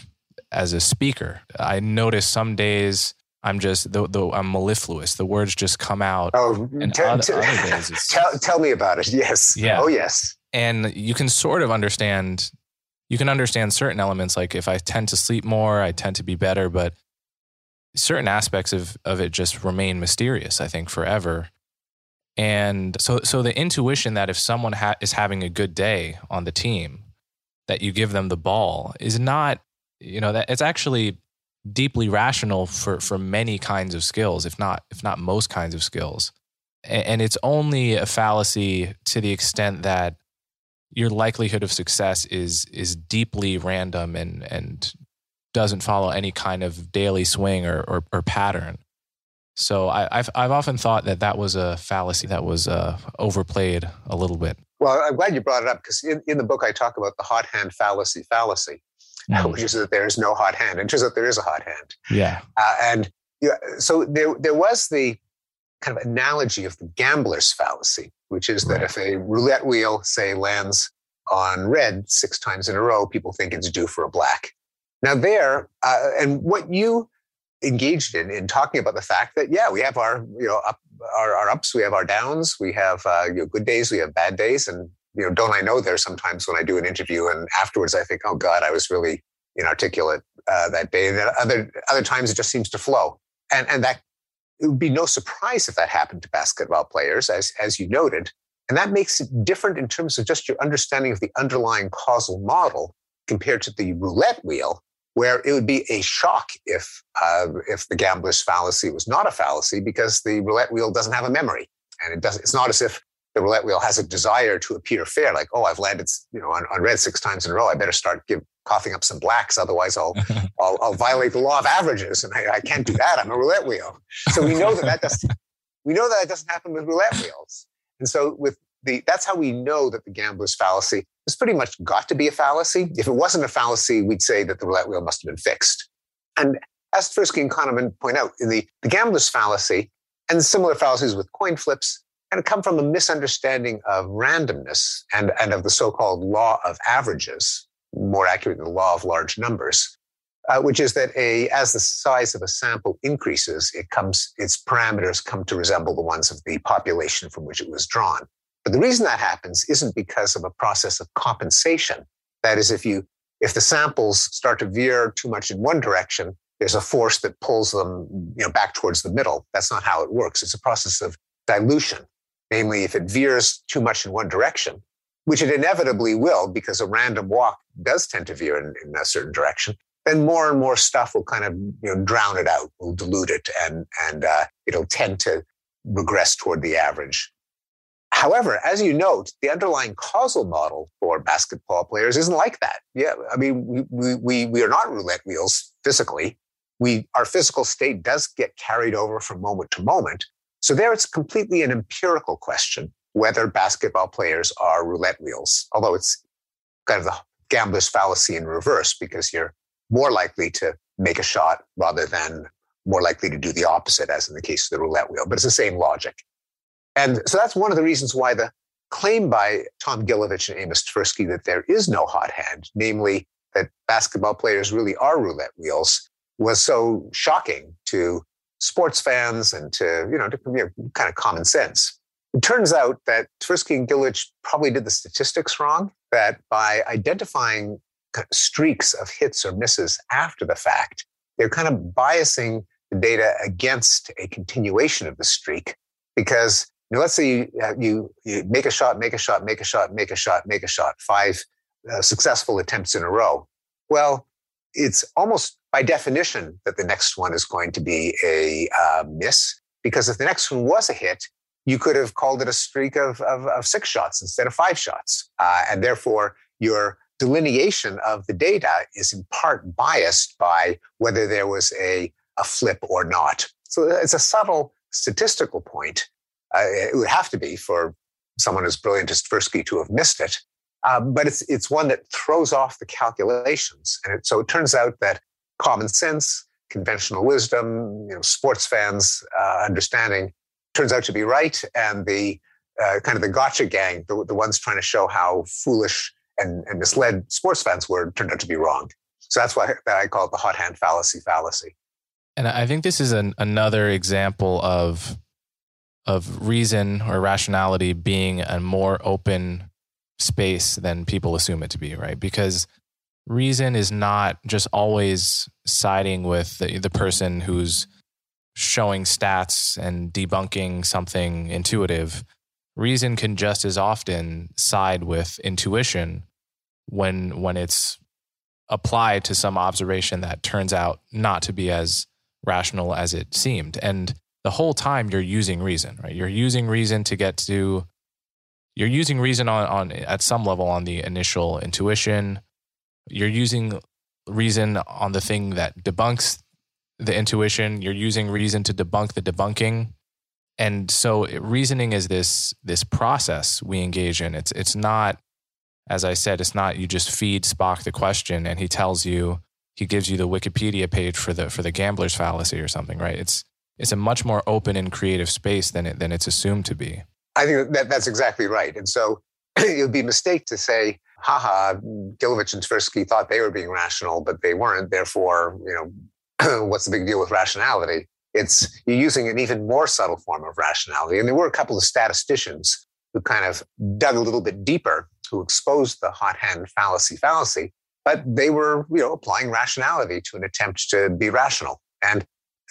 as a speaker, I notice some days I'm just though, though I'm mellifluous. The words just come out. Oh, and t- other, other days tell, tell me about it. Yes. Yeah. Oh, yes. And you can sort of understand. You can understand certain elements, like if I tend to sleep more, I tend to be better. But certain aspects of of it just remain mysterious. I think forever. And so, so the intuition that if someone ha- is having a good day on the team, that you give them the ball is not, you know, that it's actually deeply rational for for many kinds of skills, if not if not most kinds of skills. And, and it's only a fallacy to the extent that your likelihood of success is is deeply random and and doesn't follow any kind of daily swing or or, or pattern. So I, have I've often thought that that was a fallacy that was uh, overplayed a little bit. Well, I'm glad you brought it up because in, in the book I talk about the hot hand fallacy fallacy, mm. which is that there is no hot hand. It turns out there is a hot hand. Yeah. Uh, and yeah, so there, there was the kind of analogy of the gambler's fallacy, which is that right. if a roulette wheel, say, lands on red six times in a row, people think it's due for a black. Now, there, uh, and what you engaged in in talking about the fact that yeah we have our you know up, our, our ups we have our downs we have uh, you know good days we have bad days and you know don't i know there sometimes when i do an interview and afterwards i think oh god i was really inarticulate uh, that day and then other other times it just seems to flow. And and that it would be no surprise if that happened to basketball players as as you noted and that makes it different in terms of just your understanding of the underlying causal model compared to the roulette wheel where it would be a shock if uh, if the gambler's fallacy was not a fallacy because the roulette wheel doesn't have a memory. And it doesn't. it's not as if the roulette wheel has a desire to appear fair like oh i've landed you know on, on red six times in a row. I better start give, coughing up some blacks otherwise I'll, I'll, I'll violate the law of averages and I, I, can't do that. I'm a roulette wheel. So we know that that doesn't we know that it doesn't happen with roulette wheels. And so with the, that's how we know that the gambler's fallacy has pretty much got to be a fallacy. If it wasn't a fallacy, we'd say that the roulette wheel must have been fixed. And as Tversky and Kahneman point out, the, the gambler's fallacy and similar fallacies with coin flips kind of come from a misunderstanding of randomness and, and of the so-called law of averages, more accurately, the law of large numbers uh, which is that a as the size of a sample increases, it comes its parameters come to resemble the ones of the population from which it was drawn. But the reason that happens isn't because of a process of compensation. That is, if you if the samples start to veer too much in one direction, there's a force that pulls them you know, back towards the middle. That's not how it works. It's a process of dilution. Namely, if it veers too much in one direction, which it inevitably will because a random walk does tend to veer in, in a certain direction, then more and more stuff will kind of you know drown it out, will dilute it, and and uh, it'll tend to regress toward the average. However, as you note, the underlying causal model for basketball players isn't like that. Yeah, I mean, we we we are not roulette wheels physically. We our physical state does get carried over from moment to moment. So there, it's completely an empirical question whether basketball players are roulette wheels. Although it's kind of the gambler's fallacy in reverse because you're more likely to make a shot rather than more likely to do the opposite, as in the case of the roulette wheel. But it's the same logic. And so that's one of the reasons why the claim by Tom Gilovich and Amos Tversky that there is no hot hand, namely that basketball players really are roulette wheels, was so shocking to sports fans and to, you know, to, you know kind of common sense. It turns out that Tversky and Gilovich probably did the statistics wrong, that by identifying streaks of hits or misses after the fact, they're kind of biasing the data against a continuation of the streak because let's say you, you, you, make a shot, make a shot, make a shot, make a shot, make a shot, five uh, successful attempts in a row. Well, it's almost by definition that the next one is going to be a uh, miss because if the next one was a hit, you could have called it a streak of, of, of six shots instead of five shots. Uh, and therefore, your delineation of the data is in part biased by whether there was a, a flip or not. So it's a subtle statistical point. Uh, it would have to be for someone as brilliant as Tversky to have missed it. Um, but it's, it's one that throws off the calculations. And it, so it turns out that common sense, conventional wisdom, you know, sports fans' uh, understanding turns out to be right. And the uh, kind of the gotcha gang, the, the ones trying to show how foolish and, and misled sports fans were turned out to be wrong. So that's why that I call it the hot hand fallacy fallacy. And I think this is an, another example of of reason or rationality being a more open space than people assume it to be, right? Because reason is not just always siding with the, the person who's showing stats and debunking something intuitive. Reason can just as often side with intuition when when it's applied to some observation that turns out not to be as rational as it seemed and the whole time you're using reason right? You're using reason to get to you're using reason on, on at some level on the initial intuition. You're using reason on the thing that debunks the intuition. You're using reason to debunk the debunking. And so reasoning is this this process we engage in. It's it's not as I said, it's not you just feed Spock the question and he tells you he gives you the Wikipedia page for the for the gambler's fallacy or something, right? It's it's a much more open and creative space than it than it's assumed to be. I think that that's exactly right. And so it would be a mistake to say, haha, Gilovich and Tversky thought they were being rational, but they weren't. Therefore, you know, what's the big deal with rationality? It's you're using an even more subtle form of rationality. And there were a couple of statisticians who kind of dug a little bit deeper who exposed the hot hand fallacy fallacy, but they were, you know, applying rationality to an attempt to be rational. And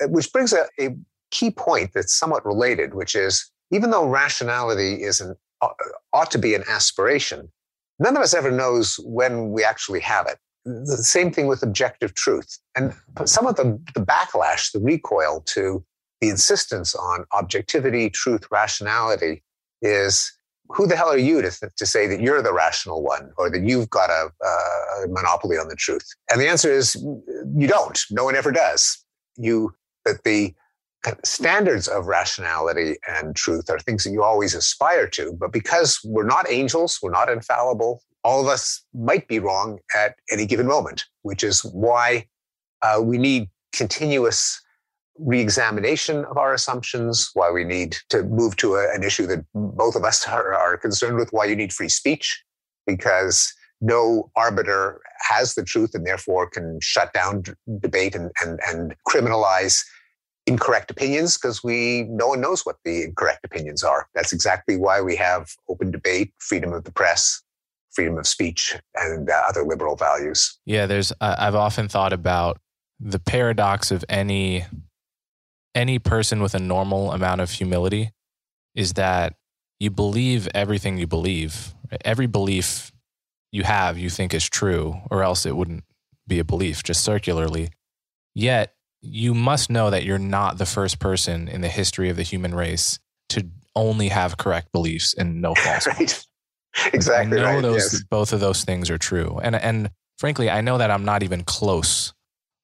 which brings a, a key point that's somewhat related, which is even though rationality is an uh, ought to be an aspiration, none of us ever knows when we actually have it. The same thing with objective truth. And some of the, the backlash, the recoil to the insistence on objectivity, truth, rationality is who the hell are you to, th- to say that you're the rational one or that you've got a, a, monopoly on the truth? And the answer is you don't. No one ever does. You that the standards of rationality and truth are things that you always aspire to. But because we're not angels, we're not infallible, all of us might be wrong at any given moment, which is why uh, we need continuous reexamination of our assumptions, why we need to move to a, an issue that both of us are, are concerned with, why you need free speech, because no arbiter has the truth and therefore can shut down debate and, and, and criminalize incorrect opinions because we no one knows what the incorrect opinions are. That's exactly why we have open debate, freedom of the press, freedom of speech, and uh, other liberal values. Yeah, there's. Uh, I've often thought about the paradox of any any person with a normal amount of humility is that you believe everything you believe. Every belief you have, you think is true, or else it wouldn't be a belief, just circularly. Yet you must know that you're not the first person in the history of the human race to only have correct beliefs and no false right. ones. Exactly I know right. those yes. both of those things are true. And and frankly, I know that I'm not even close.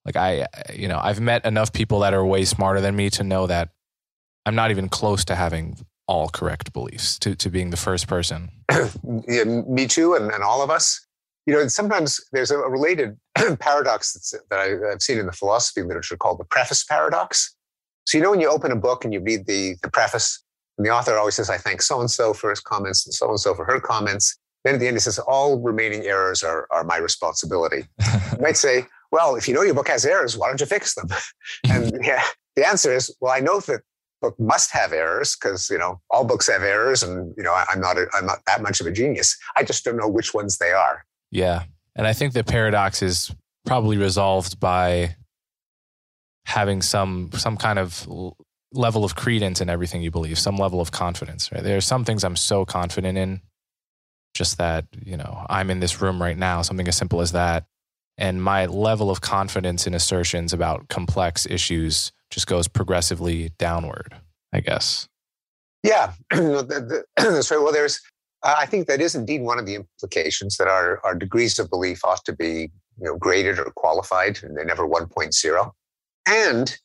Like I you know, I've met enough people that are way smarter than me to know that I'm not even close to having all correct beliefs, to to being the first person. yeah, me too, and, and all of us. You know, sometimes there's a related paradox that's, that I, I've seen in the philosophy literature called the preface paradox. So, you know, when you open a book and you read the, the preface, and the author always says, I thank so and so for his comments and so and so for her comments. Then at the end, he says, All remaining errors are, are my responsibility. You might say, Well, if you know your book has errors, why don't you fix them? and yeah, the answer is, Well, I know that book must have errors because you know all books have errors, and you know I, I'm not a, I'm not that much of a genius. I just don't know which ones they are. Yeah. And I think the paradox is probably resolved by having some some kind of level of credence in everything you believe, some level of confidence, right? There are some things I'm so confident in just that, you know, I'm in this room right now, something as simple as that. And my level of confidence in assertions about complex issues just goes progressively downward, I guess. Yeah, that's right. Well, there's I think that is indeed one of the implications that our, our degrees of belief ought to be you know, graded or qualified, and they're never 1.0. And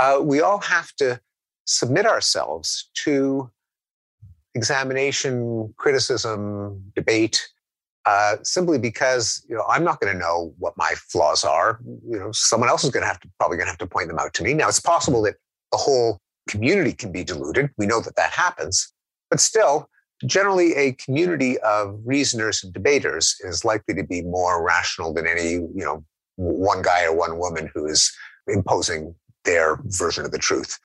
uh, we all have to submit ourselves to examination, criticism, debate, uh, simply because you know I'm not going to know what my flaws are. You know, someone else is going to have to probably going to have to point them out to me. Now, it's possible that the whole community can be deluded. We know that that happens, but still, generally a community of reasoners and debaters is likely to be more rational than any you know one guy or one woman who is imposing their version of the truth.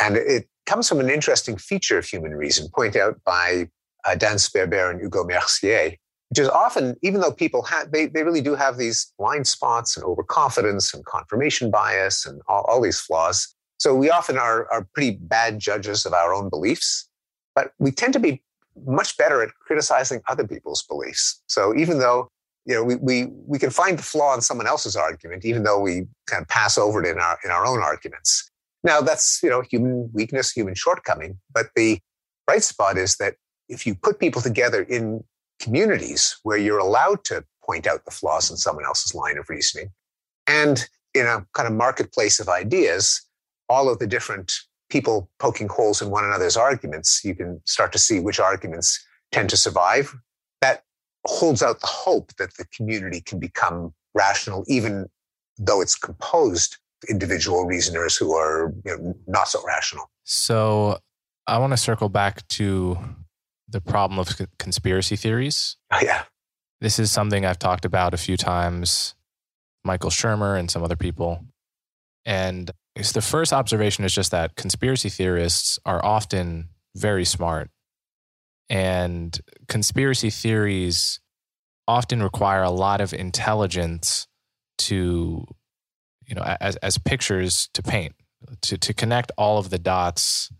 And it comes from an interesting feature of human reason pointed out by uh, dan sperber and hugo mercier which is often even though people have they, they really do have these blind spots and overconfidence and confirmation bias and all, all these flaws so we often are, are pretty bad judges of our own beliefs. But we tend to be much better at criticizing other people's beliefs. So even though you know we we we can find the flaw in someone else's argument, even though we kind of pass over it in our in our own arguments. Now that's you know human weakness, human shortcoming. But the bright spot is that if you put people together in communities where you're allowed to point out the flaws in someone else's line of reasoning, and in a kind of marketplace of ideas, all of the different people poking holes in one another's arguments, you can start to see which arguments tend to survive. That holds out the hope that the community can become rational, even though it's composed of individual reasoners who are you know, not so rational. So I want to circle back to the problem of conspiracy theories. Oh, yeah. This is something I've talked about a few times, Michael Shermer and some other people. And the first observation is just that conspiracy theorists are often very smart. And conspiracy theories often require a lot of intelligence to, you know, as, as pictures to paint, to, to connect all of the dots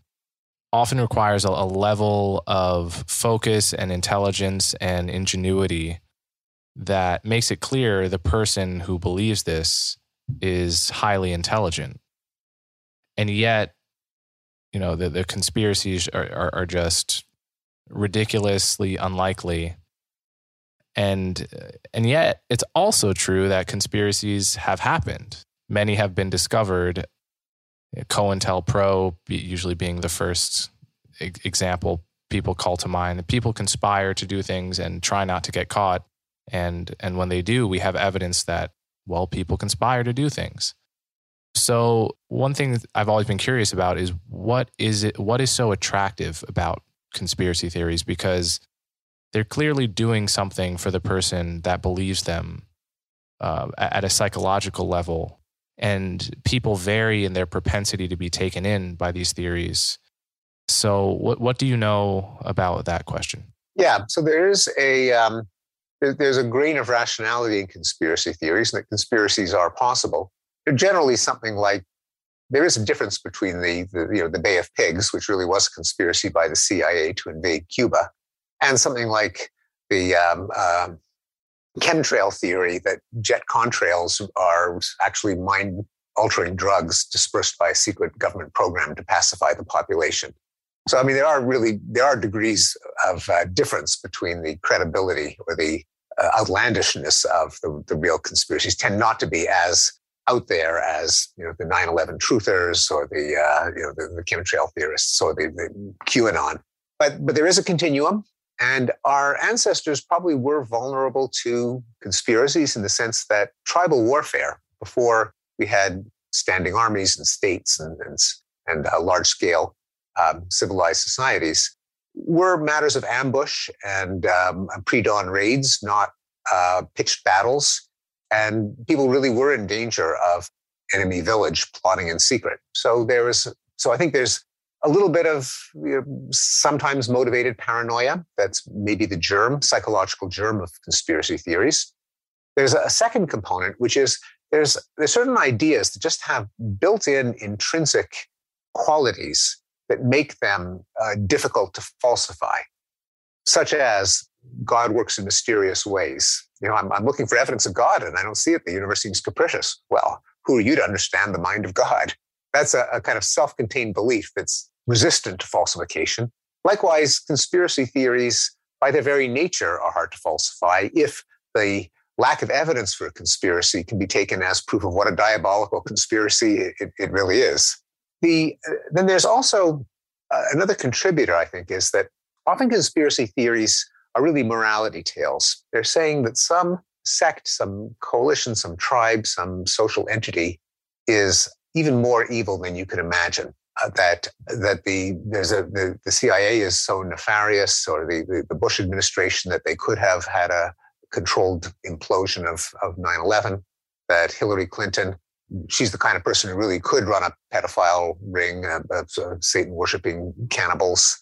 often requires a, a level of focus and intelligence and ingenuity that makes it clear the person who believes this is highly intelligent. And yet, you know, the, the conspiracies are, are, are just ridiculously unlikely. And, and yet, it's also true that conspiracies have happened. Many have been discovered COINTELPRO usually being the first example people call to mind. People conspire to do things and try not to get caught, and and when they do, we have evidence that well, people conspire to do things. So one thing I've always been curious about is what is it? What is so attractive about conspiracy theories? Because they're clearly doing something for the person that believes them uh, at a psychological level and people vary in their propensity to be taken in by these theories. So, what what do you know about that question? Yeah, so there is a um, there's a grain of rationality in conspiracy theories, and that conspiracies are possible. Generally something like there is a difference between the, the you know the Bay of Pigs, which really was a conspiracy by the CIA to invade Cuba, and something like the um, um, chemtrail theory that jet contrails are actually mind altering drugs dispersed by a secret government program to pacify the population. So, I mean, there are really there are degrees of uh, difference between the credibility or the uh, outlandishness of the, the real conspiracies. Tend not to be as out there as you know the 9/11 truthers or the uh, you know the, the chemtrail theorists or the, the QAnon. But but there is a continuum, and our ancestors probably were vulnerable to conspiracies in the sense that tribal warfare, before we had standing armies and states and, and, and uh, large scale um, civilized societies, were matters of ambush and um, pre dawn raids, not uh, pitched battles. And people really were in danger of enemy village plotting in secret. So there is, so I think there's a little bit of you know, sometimes motivated paranoia. That's maybe the germ, psychological germ of conspiracy theories. There's a second component, which is there's there's certain ideas that just have built-in intrinsic qualities that make them uh, difficult to falsify, such as God works in mysterious ways. You know, I'm, I'm looking for evidence of God and I don't see it. The universe seems capricious. Well, who are you to understand the mind of God? That's a, a kind of self contained belief that's resistant to falsification. Likewise, conspiracy theories, by their very nature, are hard to falsify if the lack of evidence for a conspiracy can be taken as proof of what a diabolical conspiracy it, it really is. The, uh, then there's also uh, another contributor, I think, is that often conspiracy theories are really morality tales. They're saying that some sect, some coalition, some tribe, some social entity is even more evil than you could imagine uh, that that the there's a the, the CIA is so nefarious, or the, the, the Bush administration that they could have had a controlled implosion of of 9/11. That Hillary Clinton, she's the kind of person who really could run a pedophile ring of, Satan worshiping cannibals.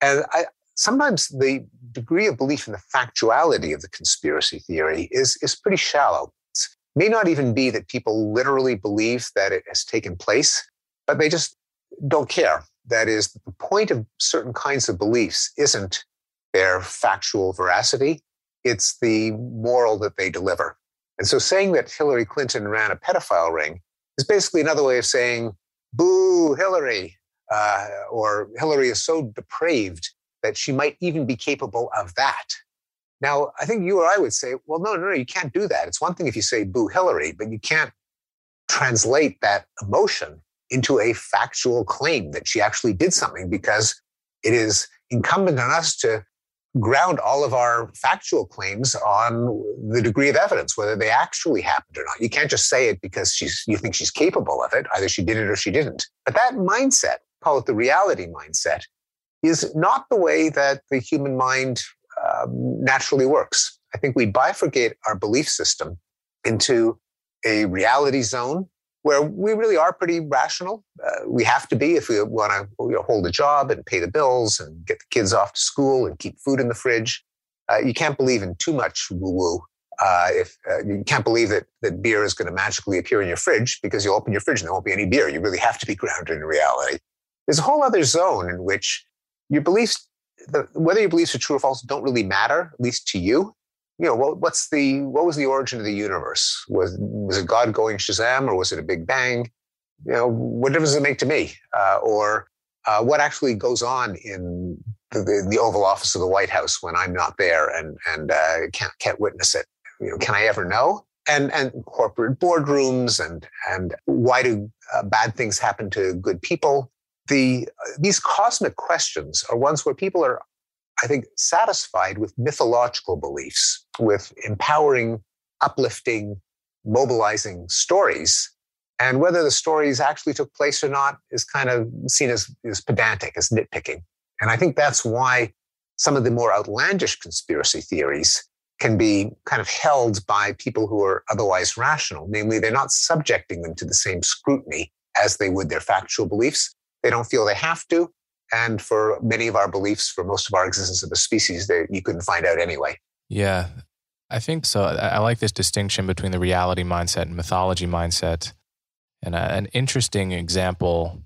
And I, sometimes the degree of belief in the factuality of the conspiracy theory is is pretty shallow. It may not even be that people literally believe that it has taken place, but they just don't care. That is, the point of certain kinds of beliefs isn't their factual veracity, it's the moral that they deliver. And so saying that Hillary Clinton ran a pedophile ring is basically another way of saying, boo, Hillary, uh, or Hillary is so depraved that she might even be capable of that. Now, I think you or I would say, well, no, no, no, you can't do that. It's one thing if you say boo Hillary, but you can't translate that emotion into a factual claim that she actually did something because it is incumbent on us to ground all of our factual claims on the degree of evidence, whether they actually happened or not. You can't just say it because she's, you think she's capable of it. Either she did it or she didn't. But that mindset, call it the reality mindset, is not the way that the human mind um, naturally works. I think we bifurcate our belief system into a reality zone where we really are pretty rational. Uh, we have to be if we want to you know, hold a job and pay the bills and get the kids off to school and keep food in the fridge. Uh, you can't believe in too much woo woo. Uh, if uh, you can't believe that, that beer is going to magically appear in your fridge because you'll open your fridge and there won't be any beer. You really have to be grounded in reality. There's a whole other zone in which your beliefs, the, whether your beliefs are true or false, don't really matter, at least to you you know, what, what's the what was the origin of the universe? Was was it God going Shazam, or was it a Big Bang? You know, what difference does it make to me? Uh, or uh, what actually goes on in the, the, the, Oval Office of the White House when I'm not there and and uh, can't can't witness it? You know, can I ever know? and and corporate boardrooms and and why do uh, bad things happen to good people the these cosmic questions are ones where people are i think satisfied with mythological beliefs with empowering uplifting mobilizing stories and whether the stories actually took place or not is kind of seen as, as pedantic as nitpicking and i think that's why some of the more outlandish conspiracy theories can be kind of held by people who are otherwise rational. Namely, they're not subjecting them to the same scrutiny as they would their factual beliefs. They don't feel they have to. And for many of our beliefs, for most of our existence of a species, they, you couldn't find out anyway. Yeah, I think so. I like this distinction between the reality mindset and mythology mindset. And uh, an interesting example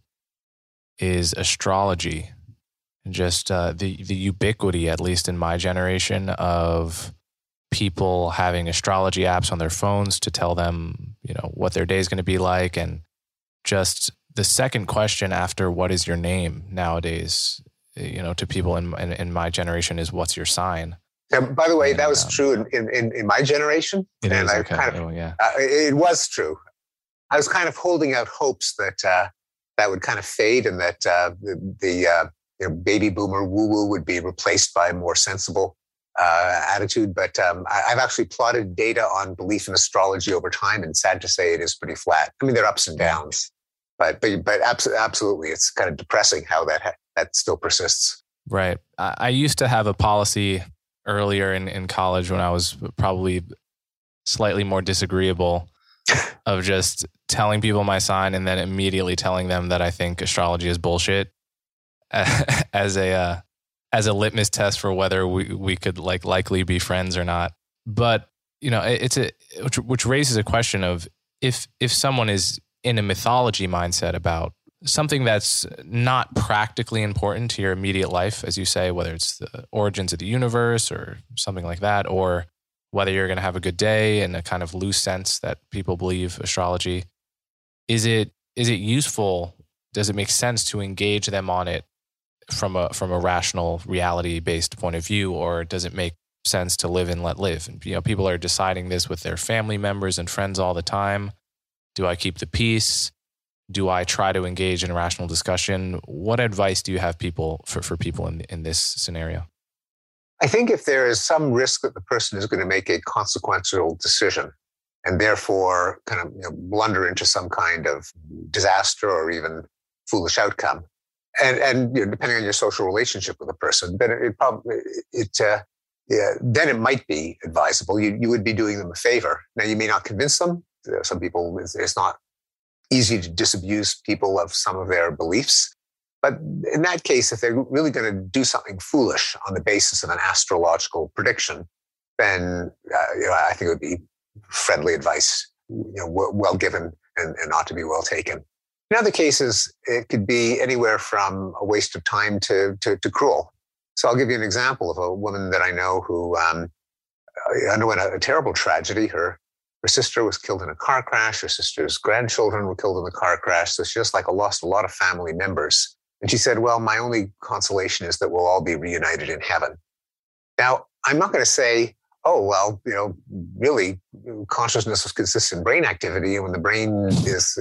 is astrology. And just uh, the the ubiquity, at least in my generation, of people having astrology apps on their phones to tell them, you know, what their day is going to be like. And just the second question after what is your name nowadays, you know, to people in, in, in my generation is what's your sign? Yeah, by the way, and, that was um, true in, in, in my generation. It and is, I okay. kind of, oh, yeah. Uh, it was true. I was kind of holding out hopes that uh, that would kind of fade and that uh, the, the uh, you know, baby boomer woo woo would be replaced by a more sensible uh, attitude, but um, I, have actually plotted data on belief in astrology over time, and sad to say, it is pretty flat. I mean, there are ups and downs, but but but absolutely, it's kind of depressing how that ha- that still persists. Right. I, I used to have a policy earlier in, in college when I was probably slightly more disagreeable of just telling people my sign and then immediately telling them that I think astrology is bullshit as a uh, as a litmus test for whether we, we could like likely be friends or not. But you know, it's a which, which raises a question of if if someone is in a mythology mindset about something that's not practically important to your immediate life, as you say, whether it's the origins of the universe or something like that, or whether you're going to have a good day in a kind of loose sense that people believe astrology, is it is it useful? Does it make sense to engage them on it from a from a rational reality based point of view or does it make sense to live and let live and, you know people are deciding this with their family members and friends all the time do i keep the peace do i try to engage in a rational discussion what advice do you have people for, for people in, in this scenario i think if there is some risk that the person is going to make a consequential decision and therefore kind of you know, blunder into some kind of disaster or even foolish outcome and and you know, depending on your social relationship with a person, then it, it probably it uh, yeah, then it might be advisable. You you would be doing them a favor. Now you may not convince them. Some people it's, it's not easy to disabuse people of some of their beliefs. But in that case, if they're really going to do something foolish on the basis of an astrological prediction, then uh, you know, I think it would be friendly advice, you know, well given and, and ought to be well taken. In other cases, it could be anywhere from a waste of time to, to, to cruel. So I'll give you an example of a woman that I know who um, underwent a, a, terrible tragedy. Her, her sister was killed in a car crash. Her sister's grandchildren were killed in the car crash. So she just like lost a lot of family members. And she said, well, my only consolation is that we'll all be reunited in heaven. Now, I'm not going to say, oh well you know really consciousness consists in brain activity and when the brain is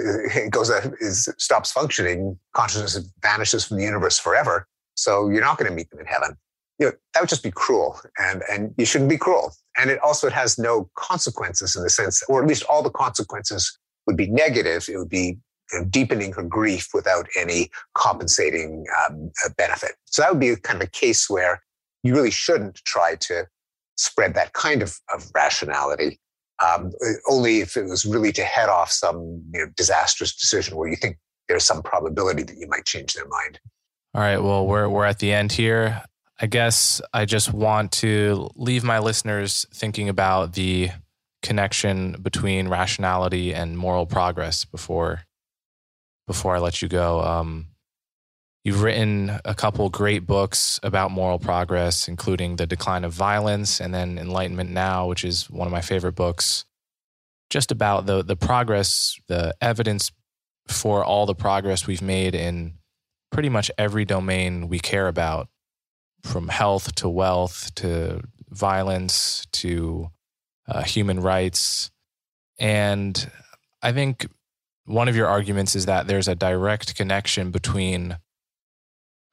goes is stops functioning consciousness vanishes from the universe forever so you're not going to meet them in heaven you know that would just be cruel and and you shouldn't be cruel and it also it has no consequences in the sense or at least all the consequences would be negative it would be you know, deepening her grief without any compensating um, benefit so that would be kind of a case where you really shouldn't try to spread that kind of, of rationality. Um, only if it was really to head off some you know, disastrous decision where you think there's some probability that you might change their mind. All right. Well, we're we're at the end here. I guess I just want to leave my listeners thinking about the connection between rationality and moral progress before before I let you go. Um, You've written a couple great books about moral progress, including The Decline of Violence and then Enlightenment Now, which is one of my favorite books, just about the, the progress, the evidence for all the progress we've made in pretty much every domain we care about, from health to wealth to violence to uh, human rights. And I think one of your arguments is that there's a direct connection between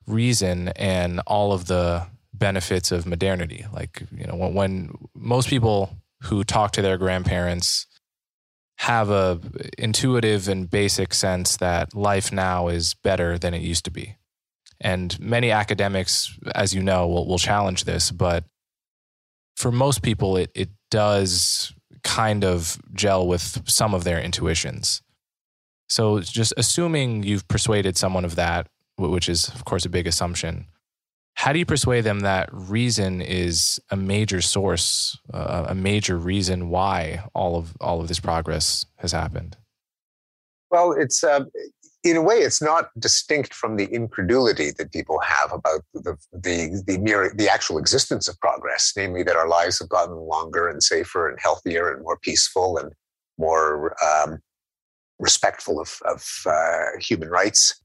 reason and all of the benefits of modernity. Like, you know, when, when most people who talk to their grandparents have a intuitive and basic sense that life now is better than it used to be. And many academics, as you know, will, will challenge this, but for most people, it, it does kind of gel with some of their intuitions. So, just assuming you've persuaded someone of that, which is, of course, a big assumption, how do you persuade them that reason is a major source, uh, a major reason why all of all of this progress has happened? Well, it's uh, in a way, it's not distinct from the incredulity that people have about the the the mere the actual existence of progress, namely that our lives have gotten longer and safer and healthier and more peaceful and more um, respectful of, of uh, human rights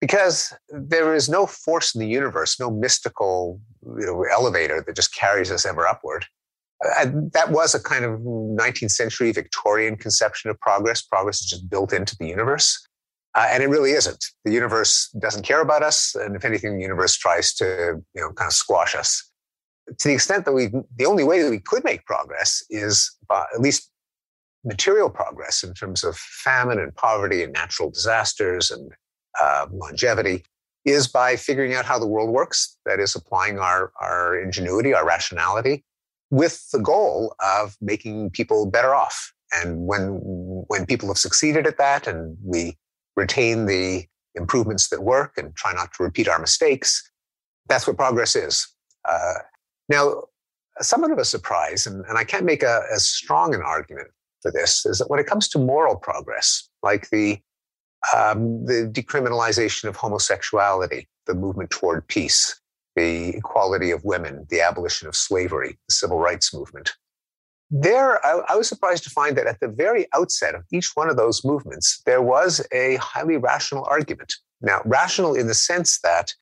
because there is no force in the universe, no mystical you know, elevator that just carries us ever upward. Uh, that was a kind of 19th century Victorian conception of progress. Progress is just built into the universe. Uh, and it really isn't. The universe doesn't care about us. And if anything, the universe tries to, you know, kind of squash us. To the extent that we, the only way that we could make progress is by, at least material progress in terms of famine and poverty and natural disasters and uh, longevity is by figuring out how the world works. That is, applying our, our ingenuity, our rationality, with the goal of making people better off. And when when people have succeeded at that, and we retain the improvements that work and try not to repeat our mistakes, that's what progress is. Uh, now, somewhat of a surprise, and, and I can't make a, as strong an argument for this, is that when it comes to moral progress, like the um, the decriminalization of homosexuality, the movement toward peace, the equality of women, the abolition of slavery, the civil rights movement. There, I, I, was surprised to find that at the very outset of each one of those movements, there was a highly rational argument. Now, rational in the sense that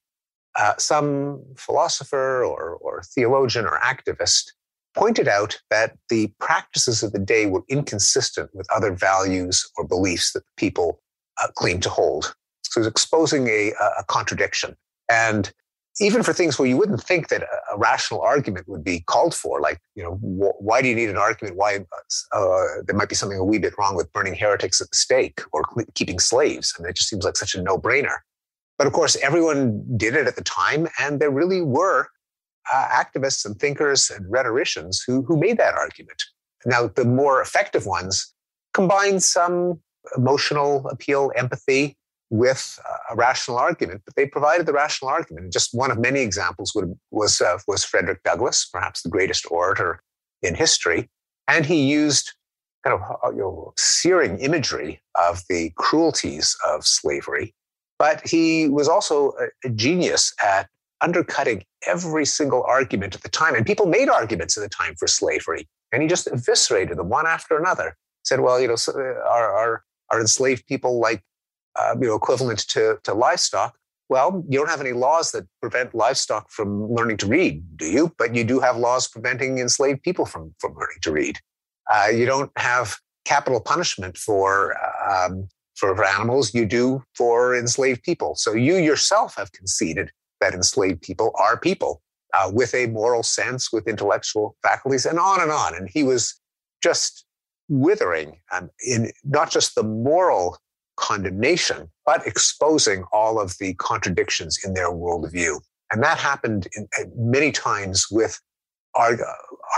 uh, some philosopher or, or theologian or activist pointed out that the practices of the day were inconsistent with other values or beliefs that people uh, claim to hold. So it's exposing a, a contradiction. And even for things where you wouldn't think that a, rational argument would be called for, like, you know, wh- why do you need an argument? Why uh, there might be something a wee bit wrong with burning heretics at the stake or cl- keeping slaves. I mean, it just seems like such a no brainer. But of course, everyone did it at the time, and there really were uh, activists and thinkers and rhetoricians who, who made that argument. Now, the more effective ones combined some emotional appeal, empathy with a rational argument, but they provided the rational argument. just one of many examples would, was, uh, was Frederick Douglass, perhaps the greatest orator in history. And he used kind of uh, you know, searing imagery of the cruelties of slavery. But he was also a, a genius at undercutting every single argument at the time. And people made arguments at the time for slavery. And he just eviscerated them one after another. Said, well, you know, uh, our, our are enslaved people like uh, you know equivalent to, to livestock? Well, you don't have any laws that prevent livestock from learning to read, do you? But you do have laws preventing enslaved people from, from learning to read. Uh, you don't have capital punishment for, um, for animals, you do for enslaved people. So you yourself have conceded that enslaved people are people uh, with a moral sense, with intellectual faculties, and on and on. And he was just withering um, in not just the moral condemnation, but exposing all of the contradictions in their worldview. And that happened in, uh, many times with arg-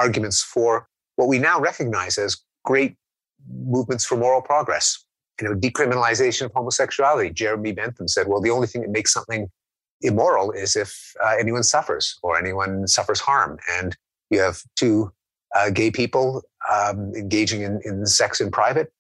arguments for what we now recognize as great movements for moral progress. You know, decriminalization of homosexuality. Jeremy Bentham said, well, the only thing that makes something immoral is if uh, anyone suffers or anyone suffers harm. And you have two uh, gay people um, engaging in, in sex in private,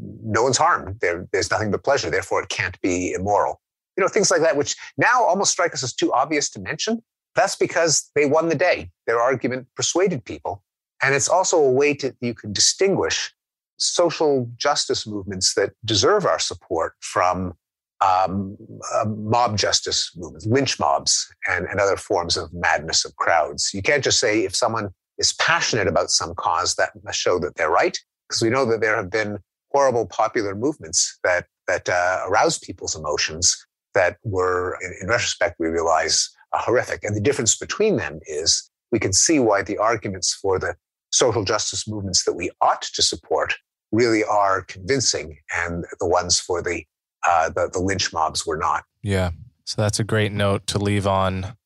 no one's harmed. There, there's nothing but pleasure. Therefore, it can't be immoral. You know, things like that, which now almost strike us as too obvious to mention. That's because they won the day. Their argument persuaded people. And it's also a way to, you can distinguish social justice movements that deserve our support from um, uh, mob justice movements, lynch mobs, and, and other forms of madness of crowds. You can't just say if someone is passionate about some cause, that must show that they're right. because we know that there have been horrible popular movements that that uh, aroused people's emotions that were, in, in retrospect, we realize uh, horrific. And the difference between them is we can see why the arguments for the social justice movements that we ought to support really are convincing, and the ones for the uh, the, the lynch mobs were not. Yeah. So that's a great note to leave on.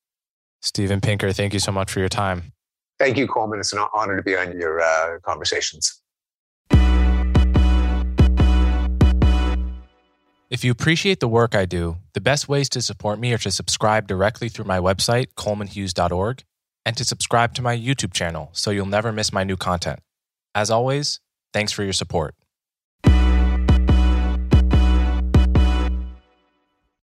Steven Pinker, thank you so much for your time. Thank you, Coleman. It's an honor to be on your uh, conversations. If you appreciate the work I do, the best ways to support me are to subscribe directly through my website, colemanhughes.org, and to subscribe to my YouTube channel so you'll never miss my new content. As always, thanks for your support.